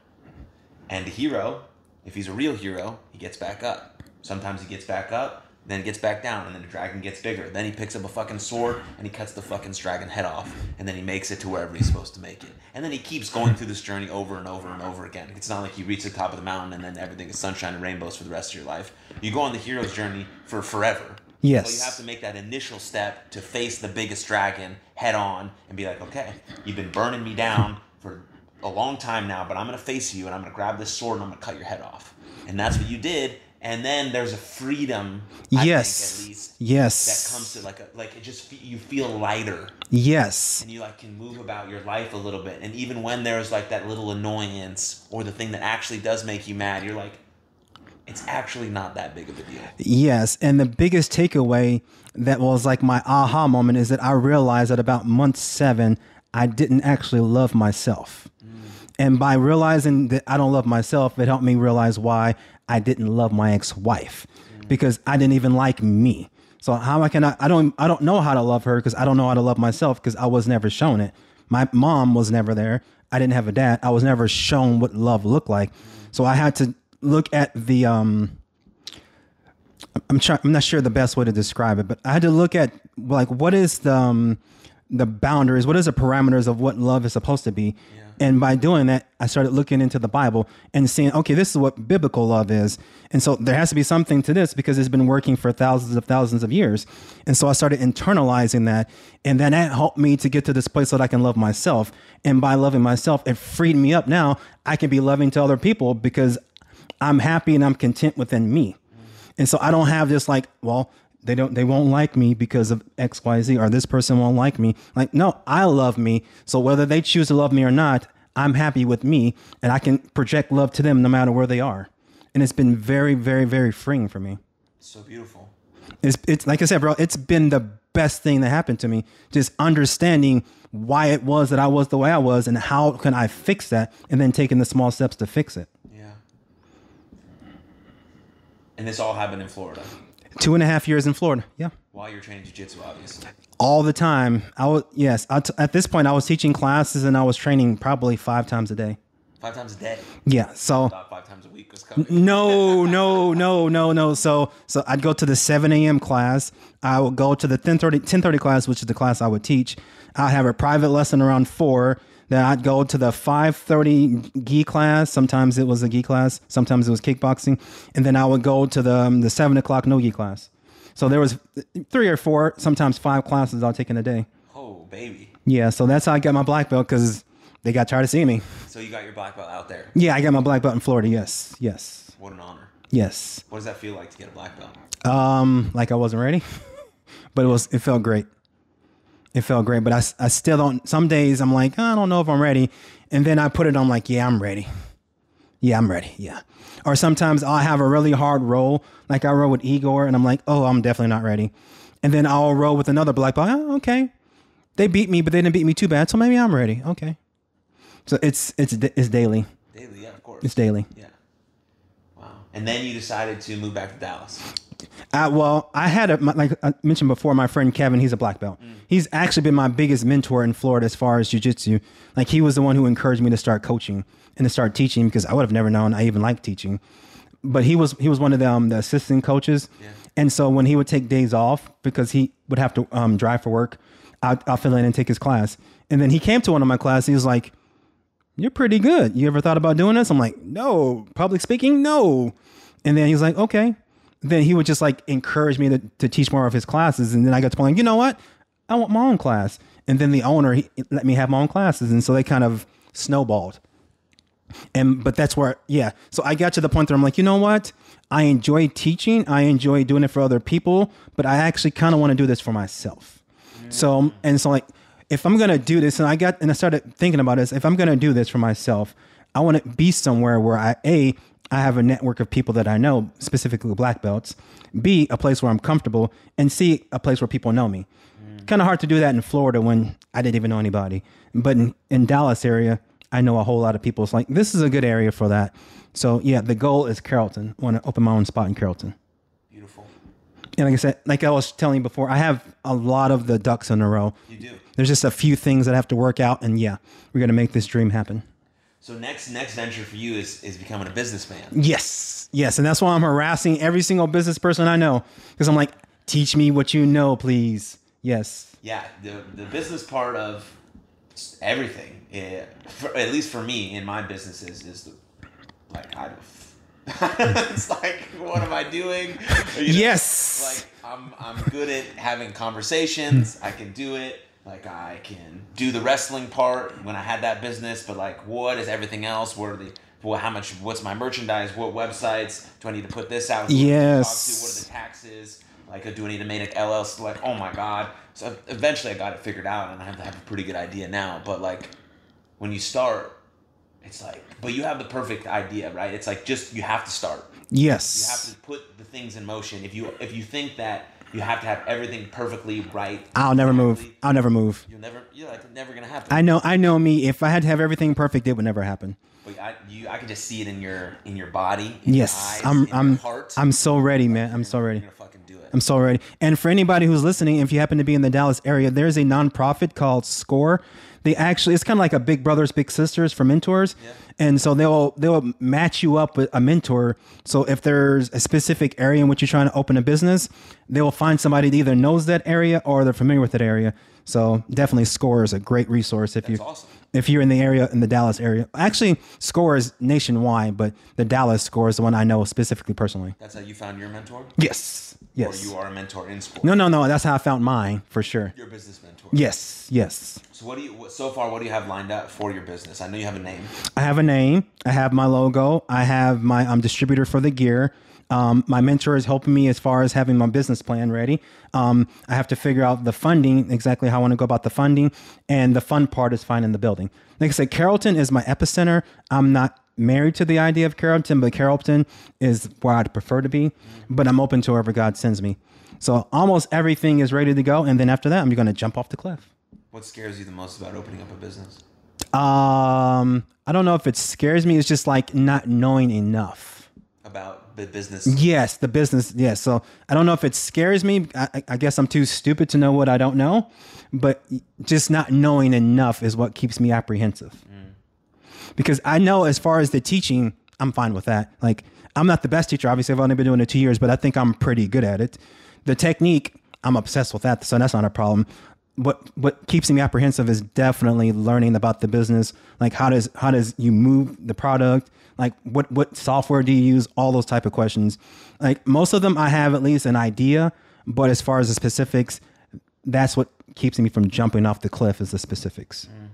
and the hero, if he's a real hero, he gets back up. Sometimes he gets back up, then he gets back down, and then the dragon gets bigger. Then he picks up a fucking sword and he cuts the fucking dragon head off, and then he makes it to wherever he's supposed to make it. And then he keeps going through this journey over and over and over again. It's not like you reach the top of the mountain and then everything is sunshine and rainbows for the rest of your life. You go on the hero's journey for forever. Yes. So you have to make that initial step to face the biggest dragon head on and be like, okay, you've been burning me down for a long time now, but I'm gonna face you and I'm gonna grab this sword and I'm gonna cut your head off. And that's what you did. And then there's a freedom, I Yes. think, at least, Yes. that comes to like a like it just fe- you feel lighter Yes. and you like can move about your life a little bit. And even when there's like that little annoyance or the thing that actually does make you mad, you're like, it's actually not that big of a deal. Yes, and the biggest takeaway that was like my aha moment is that I realized at about month seven, I didn't actually love myself. Mm. And by realizing that I don't love myself, it helped me realize why I didn't love my ex-wife mm. because I didn't even like me. So how I can I, I don't I don't know how to love her because I don't know how to love myself because I was never shown it. My mom was never there. I didn't have a dad. I was never shown what love looked like. Mm. So I had to look at the um I'm trying. I'm not sure the best way to describe it, but I had to look at like what is the um, the boundaries, what is the parameters of what love is supposed to be, and by doing that, I started looking into the Bible and seeing, okay, this is what biblical love is, and so there has to be something to this because it's been working for thousands of thousands of years, and so I started internalizing that, and then that helped me to get to this place so that I can love myself, and by loving myself, it freed me up. Now I can be loving to other people because I'm happy and I'm content within me. And so I don't have this like, well, they don't they won't like me because of XYZ or this person won't like me. Like, no, I love me. So whether they choose to love me or not, I'm happy with me and I can project love to them no matter where they are. And it's been very, very, very freeing for me. So beautiful. It's it's like I said, bro, it's been the best thing that happened to me. Just understanding why it was that I was the way I was and how can I fix that and then taking the small steps to fix it. Yeah. And this all happened in Florida Two and a half years in Florida. Yeah. while you're training jiu-jitsu, obviously. all the time. I was yes. I t- at this point, I was teaching classes and I was training probably five times a day. Five times a day. Yeah. So five times a week was coming. no, no, no, no, no. So so I'd go to the seven a.m. class. I would go to the 10:30 10:30 class, which is the class I would teach. I'd have a private lesson around four. Then I'd go to the five thirty gi class. Sometimes it was a gi class. Sometimes it was kickboxing. And then I would go to the um, the seven o'clock no gi class. So there was three or four, sometimes five classes I'll take in a day. Oh, baby. Yeah, so that's how I got my black belt because they got tired of seeing me. So you got your black belt out there. Yeah, I got my black belt in Florida. Yes, yes, What an honor. yes. What does that feel like to get a black belt? Um, like I wasn't ready, but it was. It felt great. It felt great, but I, I still don't. Some days I'm like, I don't know if I'm ready, and then I put it on like, yeah, I'm ready. Yeah, I'm ready. Yeah. Or sometimes I'll have a really hard roll, like I roll with Igor, and I'm like, oh, I'm definitely not ready. And then I'll roll with another black belt. Oh, okay. They beat me, but they didn't beat me too bad, so maybe I'm ready. Okay. So it's it's it's daily. Daily, yeah, of course. It's daily. Yeah. Wow. And then you decided to move back to Dallas. Uh, well, I had a my, like I mentioned before. My friend Kevin, he's a black belt. He's actually been my biggest mentor in Florida as far as jujitsu. Like he was the one who encouraged me to start coaching and to start teaching because I would have never known I even liked teaching. But he was he was one of the um, the assistant coaches, and so when he would take days off because he would have to um, drive for work, I'll, I'll fill in and take his class. And then he came to one of my classes. He was like, you're pretty good. You ever thought about doing this? I'm like, no. Public speaking? No. And then he was like, okay. Then he would just like encourage me to, to teach more of his classes. And then I got to point, you know what? I want my own class. And then the owner he let me have my own classes. And so they kind of snowballed. And but that's where yeah. So I got to the point where I'm like, you know what? I enjoy teaching. I enjoy doing it for other people, but I actually kind of want to do this for myself. So and so like if I'm gonna do this, and I got and I started thinking about this, if I'm gonna do this for myself, I want to be somewhere where I a I have a network of people that I know, specifically black belts. B, a place where I'm comfortable, and C, a place where people know me. Mm. Kind of hard to do that in Florida when I didn't even know anybody. But in, in Dallas area, I know a whole lot of people. It's like this is a good area for that. So yeah, the goal is Carrollton. I want to open my own spot in Carrollton. Beautiful. And like I said, like I was telling you before, I have a lot of the ducks in a row. You do. There's just a few things that have to work out, and yeah, we're gonna make this dream happen. So next next venture for you is is becoming a businessman. Yes, yes, and that's why I'm harassing every single business person I know because I'm like, teach me what you know, please. Yes, Yeah, the the business part of everything, eh, for, at least for me in my businesses, is the, like I. Don't it's like, what am I doing? You know, Yes. Like I'm I'm good at having conversations. I can do it. Like I can do the wrestling part when I had that business, but like, what is everything else? What are the well, how much? What's my merchandise? What websites do I need to put this out? Who do to Yes. to? What are the taxes? Like, do I need to make an LLC? Like, oh my god. So eventually, I got it figured out, and I have, have a pretty good idea now. But like, when you start, it's like, but you have the perfect idea, right? It's like just you have to start. Yes. You have to put the things in motion. If you if you think that you have to have everything perfectly right, I'll never move. I'll never move. You'll never. You're like it's never gonna happen. I know. I know me. If I had to have everything perfect, it would never happen. But I, you, I can just see it in your in your body. In Yes, your eyes, I'm. in your I'm. heart. I'm so ready, man. I'm so You're ready. gonna fucking do it. I'm so ready. And for anybody who's listening, if you happen to be in the Dallas area, there's a nonprofit called SCORE. They actually, it's kind of like a Big Brothers Big Sisters for mentors, and so they'll they'll match you up with a mentor. So if there's a specific area in which you're trying to open a business, they will find somebody that either knows that area or they're familiar with that area. So definitely SCORE is a great resource if you awesome. If you're in the area in the Dallas area. Actually, SCORE is nationwide, but the Dallas SCORE is the one I know specifically personally. That's how you found your mentor. Yes. Yes. Or you are a mentor in school. No, no, no. That's how I found mine for sure. Your business mentor. Yes, yes. So what do you so far? What do you have lined up for your business? I know you have a name. I have a name. I have my logo. I have my um, distributor for the gear. Um, my mentor is helping me as far as having my business plan ready. Um, I have to figure out the funding, exactly how I want to go about the funding, and the fun part is finding the building. Like I said, Carrollton is my epicenter. I'm not married to the idea of Carrollton, but Carrollton is where I'd prefer to be. But I'm open to wherever God sends me. So almost everything is ready to go, and then after that, I'm going to jump off the cliff. What scares you the most about opening up a business? Um, I don't know if it scares me. It's just like not knowing enough. About the business. Yes, the business. Yes. So I don't know if it scares me. I, I- I guess I'm too stupid to know what I don't know, but just not knowing enough is what keeps me apprehensive. Mm. Because I know as far as the teaching, I'm fine with that. Like I'm not the best teacher. Obviously, I've only been doing it two years, but I think I'm pretty good at it. The technique, I'm obsessed with that, so that's not a problem. What what keeps me apprehensive is definitely learning about the business. Like how does how does you move the product? Like what what software do you use? All those type of questions. Like most of them, I have at least an idea, but as far as the specifics, that's what keeps me from jumping off the cliff is the specifics. Mm.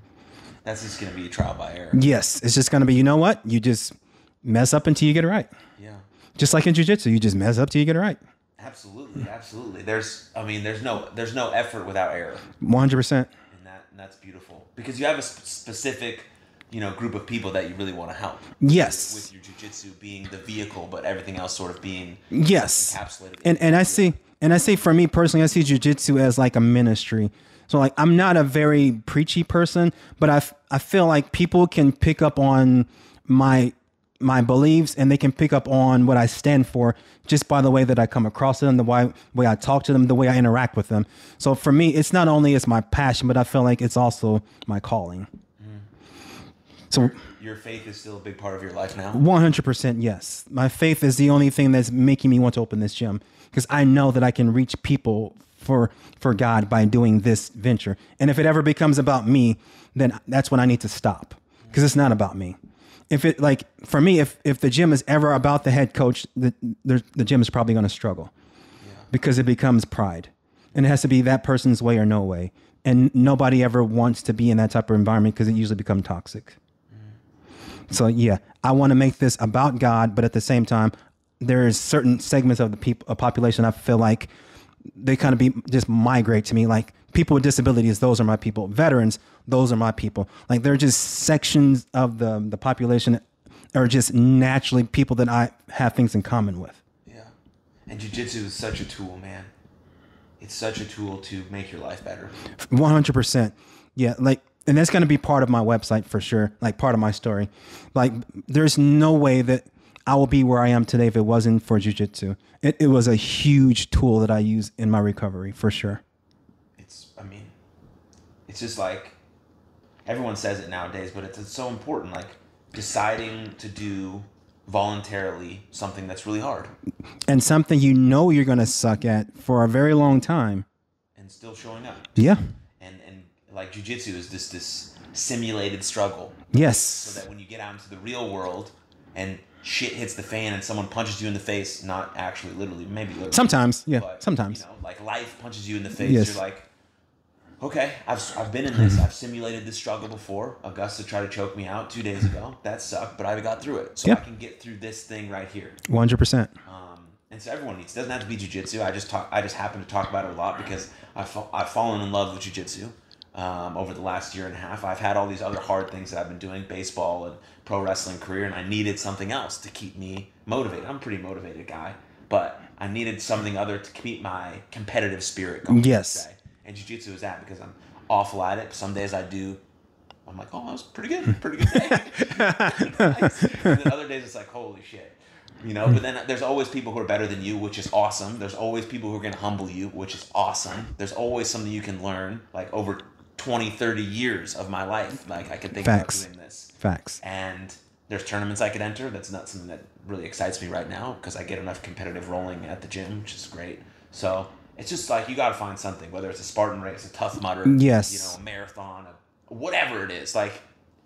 That's just gonna be a trial by error. Yes, it's just gonna be. You know what? You just mess up until you get it right. Yeah. Just like in jujitsu, you just mess up till you get it right. Absolutely, absolutely. There's, I mean, there's no, there's no effort without error, One hundred percent. and that, and that's beautiful because you have a sp- specific, you know, group of people that you really want to help. Yes. With your jujitsu being the vehicle, but everything else sort of being Yes. encapsulated. And and I see and I see for me personally, I see jujitsu as like a ministry. So like I'm not a very preachy person, but I f- I feel like people can pick up on my my beliefs and they can pick up on what I stand for just by the way that I come across them, the way way I talk to them, the way I interact with them. So for me, it's not only it's my passion, but I feel like it's also my calling. Mm. So your faith is still a big part of your life now. 100% yes. My faith is the only thing that's making me want to open this gym because I know that I can reach people for for God by doing this venture. And if it ever becomes about me, then that's when I need to stop because it's not about me. If it like for me, if if the gym is ever about the head coach, the the, the gym is probably going to struggle because it becomes pride, and it has to be that person's way or no way. And nobody ever wants to be in that type of environment because it usually becomes toxic. Mm. So yeah, I want to make this about God, but at the same time, there's certain segments of the people, a population, I feel like they kind of be just migrate to me. Like people with disabilities, those are my people. Veterans, those are my people. Like they're just sections of the the population are just naturally people that I have things in common with. Yeah. And jujitsu is such a tool, man. It's such a tool to make your life better. One hundred percent. Yeah, like, and that's going to be part of my website for sure. Like part of my story. Like, there's no way that I will be where I am today if it wasn't for jujitsu. It, it was a huge tool that I use in my recovery for sure. It's, I mean, it's just like everyone says it nowadays, but it's, it's so important. Like deciding to do voluntarily something that's really hard And something you know you're going to suck at for a very long time. and still showing up. Yeah. And and like jujitsu is this this simulated struggle. Yes. so that when you get out into the real world and shit hits the fan and someone punches you in the face, not actually literally, maybe literally, Sometimes. Yeah. but, Sometimes. you know, like life punches you in the face, Yes. you're like, okay, I've, I've been in this, I've simulated this struggle before. Augusta tried to choke me out two days ago. That sucked, but I got through it, so Yeah. I can get through this thing right here. 100%. Um, and so everyone needs. It doesn't have to be jujitsu. I just talk. I just happen to talk about it a lot because I've I've fallen in love with jujitsu um, over the last year and a half. I've had all these other hard things that I've been doing, baseball and pro wrestling career, and I needed something else to keep me motivated. I'm a pretty motivated guy, but I needed something other to keep my competitive spirit going. Yes. And jujitsu is that because I'm awful at it. Some days I do. I'm like, oh, that was pretty good, pretty good day. Nice. And then other days it's like, holy shit. You know, but then there's always people who are better than you, which is awesome. There's always people who are going to humble you, which is awesome. There's always something you can learn. Like over 20, 30 years of my life, like I can think Facts. about doing this. Facts. And there's tournaments I could enter. That's not something that really excites me right now because I get enough competitive rolling at the gym, which is great. So it's just like you got to find something, whether it's a Spartan race, a tough mudder, Yes. you know, a marathon, a, whatever it is. Like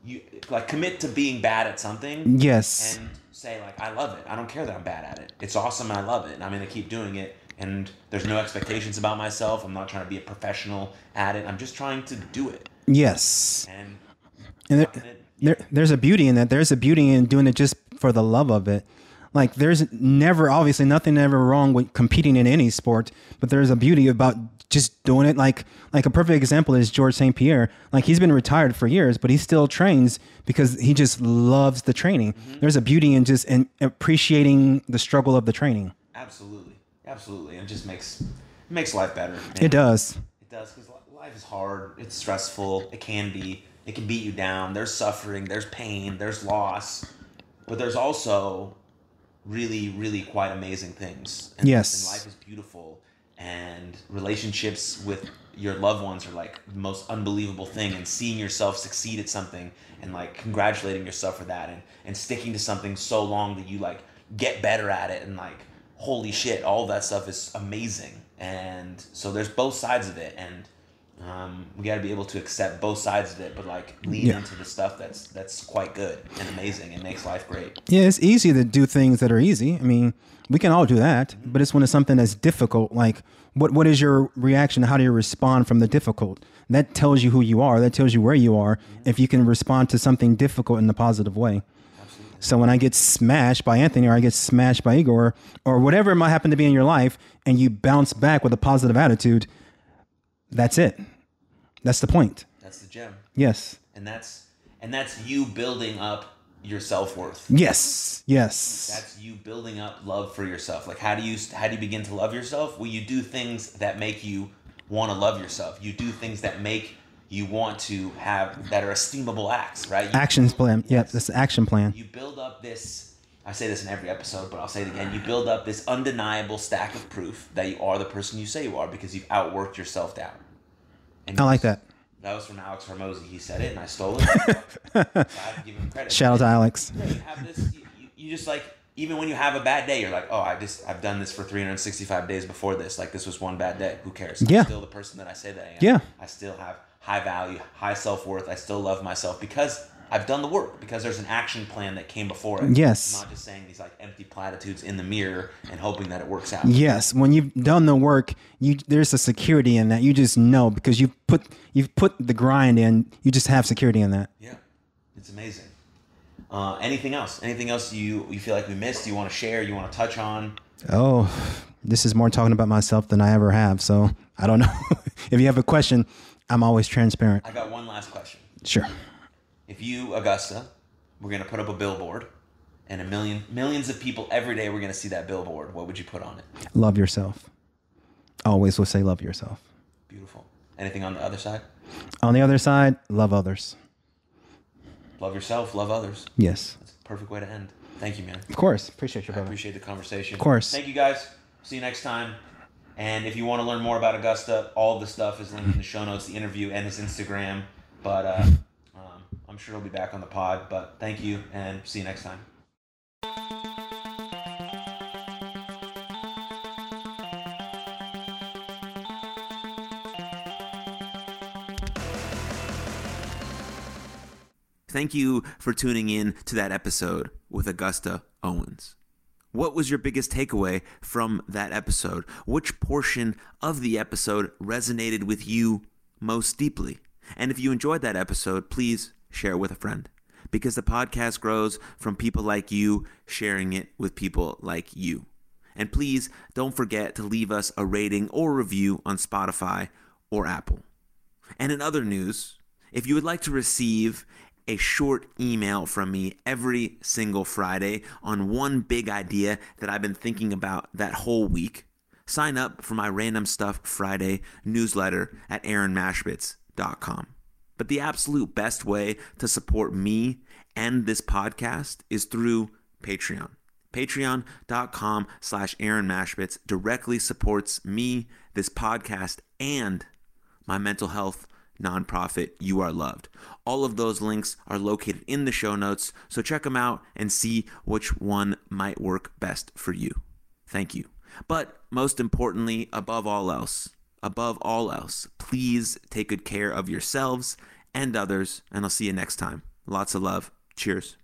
you, like commit to being bad at something Yes. and say like I love it. I don't care that I'm bad at it. It's awesome and I love it and I'm gonna keep doing it. And there's no expectations about myself. I'm not trying to be a professional at it. I'm just trying to do it. Yes. And And there, it- there, there's a beauty in that. There's a beauty in doing it just for the love of it. Like there's never, obviously, nothing ever wrong with competing in any sport, but there's a beauty about just doing it. Like, like a perfect example is George St. Pierre. Like he's been retired for years, but he still trains because he just loves the training. Mm-hmm. There's a beauty in just in appreciating the struggle of the training. Absolutely, absolutely, and it just makes makes life better. It does. It does because life is hard. It's stressful. It can be. It can beat you down. There's suffering. There's pain. There's loss, but there's also really, really quite amazing things. And, Yes. and life is beautiful, and relationships with your loved ones are like the most unbelievable thing. And seeing yourself succeed at something, and like congratulating yourself for that, and and sticking to something so long that you like get better at it, and like holy shit, all that stuff is amazing. And so there's both sides of it, and um, we got to be able to accept both sides of it, but like lean Yeah. into the stuff that's that's quite good and amazing and makes life great. Yeah, it's easy to do things that are easy. I mean, we can all do that, but it's when it's something that's difficult. Like, what what is your reaction? How do you respond from the difficult? That tells you who you are. That tells you where you are. If you can respond to something difficult in a positive way. So when I get smashed by Anthony or I get smashed by Igor or whatever it might happen to be in your life, and you bounce back with a positive attitude, that's it. That's the point. That's the gem, Yes. and that's and that's you building up your self worth. Yes. Yes. That's you building up love for yourself. Like how do you how do you begin to love yourself? Well, you do things that make you want to love yourself. You do things that make you want to have that are esteemable acts, right? You, Actions plan. Yes. that's the action plan. you build up this I say this in every episode, but I'll say it again. You build up this undeniable stack of proof that you are the person you say you are because you've outworked yourself down. And I like that. That was from Alex Hormozi. He said it, and I stole it. so I give him credit. Shout out to Alex. Yeah, you have this. You- you just like even when you have a bad day, you're like, oh, I just I've done this for 365 days before this. Like this was one bad day. Who cares? I'm Yeah. still the person that I say that I am. Yeah. I still have high value, high self worth. I still love myself because I've done the work. Because there's an action plan that came before it. Yes. I'm not just saying these like empty platitudes in the mirror and hoping that it works out. Yes, when you've done the work, you there's a security in that. You just know because you've put you've put the grind in. You just have security in that. Yeah, it's amazing. Uh, anything else? Anything else you you feel like we missed? You want to share? You want to touch on? Oh, this is more talking about myself than I ever have. So I don't know. if you have a question, I'm always transparent. I got one last question. Sure. If you, Augusta, we're gonna put up a billboard and a million millions of people every day we're going to see that billboard, what would you put on it? Love yourself. Always will say love yourself. Beautiful. Anything on the other side? On the other side, love others. Love yourself, love others. Yes. That's a perfect way to end. Thank you, man. Of course. Appreciate you, I appreciate the conversation. Of course. Thank you guys. See you next time. And if you want to learn more about Augusta, all the stuff is linked in the show notes, the interview and his Instagram. But uh, um, I'm sure he'll be back on the pod. But thank you and see you next time. Thank you for tuning in to that episode with Augusta Owens. What was your biggest takeaway from that episode? Which portion of the episode resonated with you most deeply? And if you enjoyed that episode, please share it with a friend because the podcast grows from people like you sharing it with people like you. And please don't forget to leave us a rating or review on Spotify or Apple. And in other news, if you would like to receive a short email from me every single Friday on one big idea that I've been thinking about that whole week, sign up for my Random Stuff Friday newsletter at aaronmachbitz.com. But the absolute best way to support me and this podcast is through Patreon. Patreon.com slash Aaron Machbitz directly supports me, this podcast, and my mental health nonprofit You Are Loved. All of those links are located in the show notes, so check them out and see which one might work best for you. Thank you. But most importantly, above all else, above all else, please take good care of yourselves and others, and I'll see you next time. Lots of love. Cheers.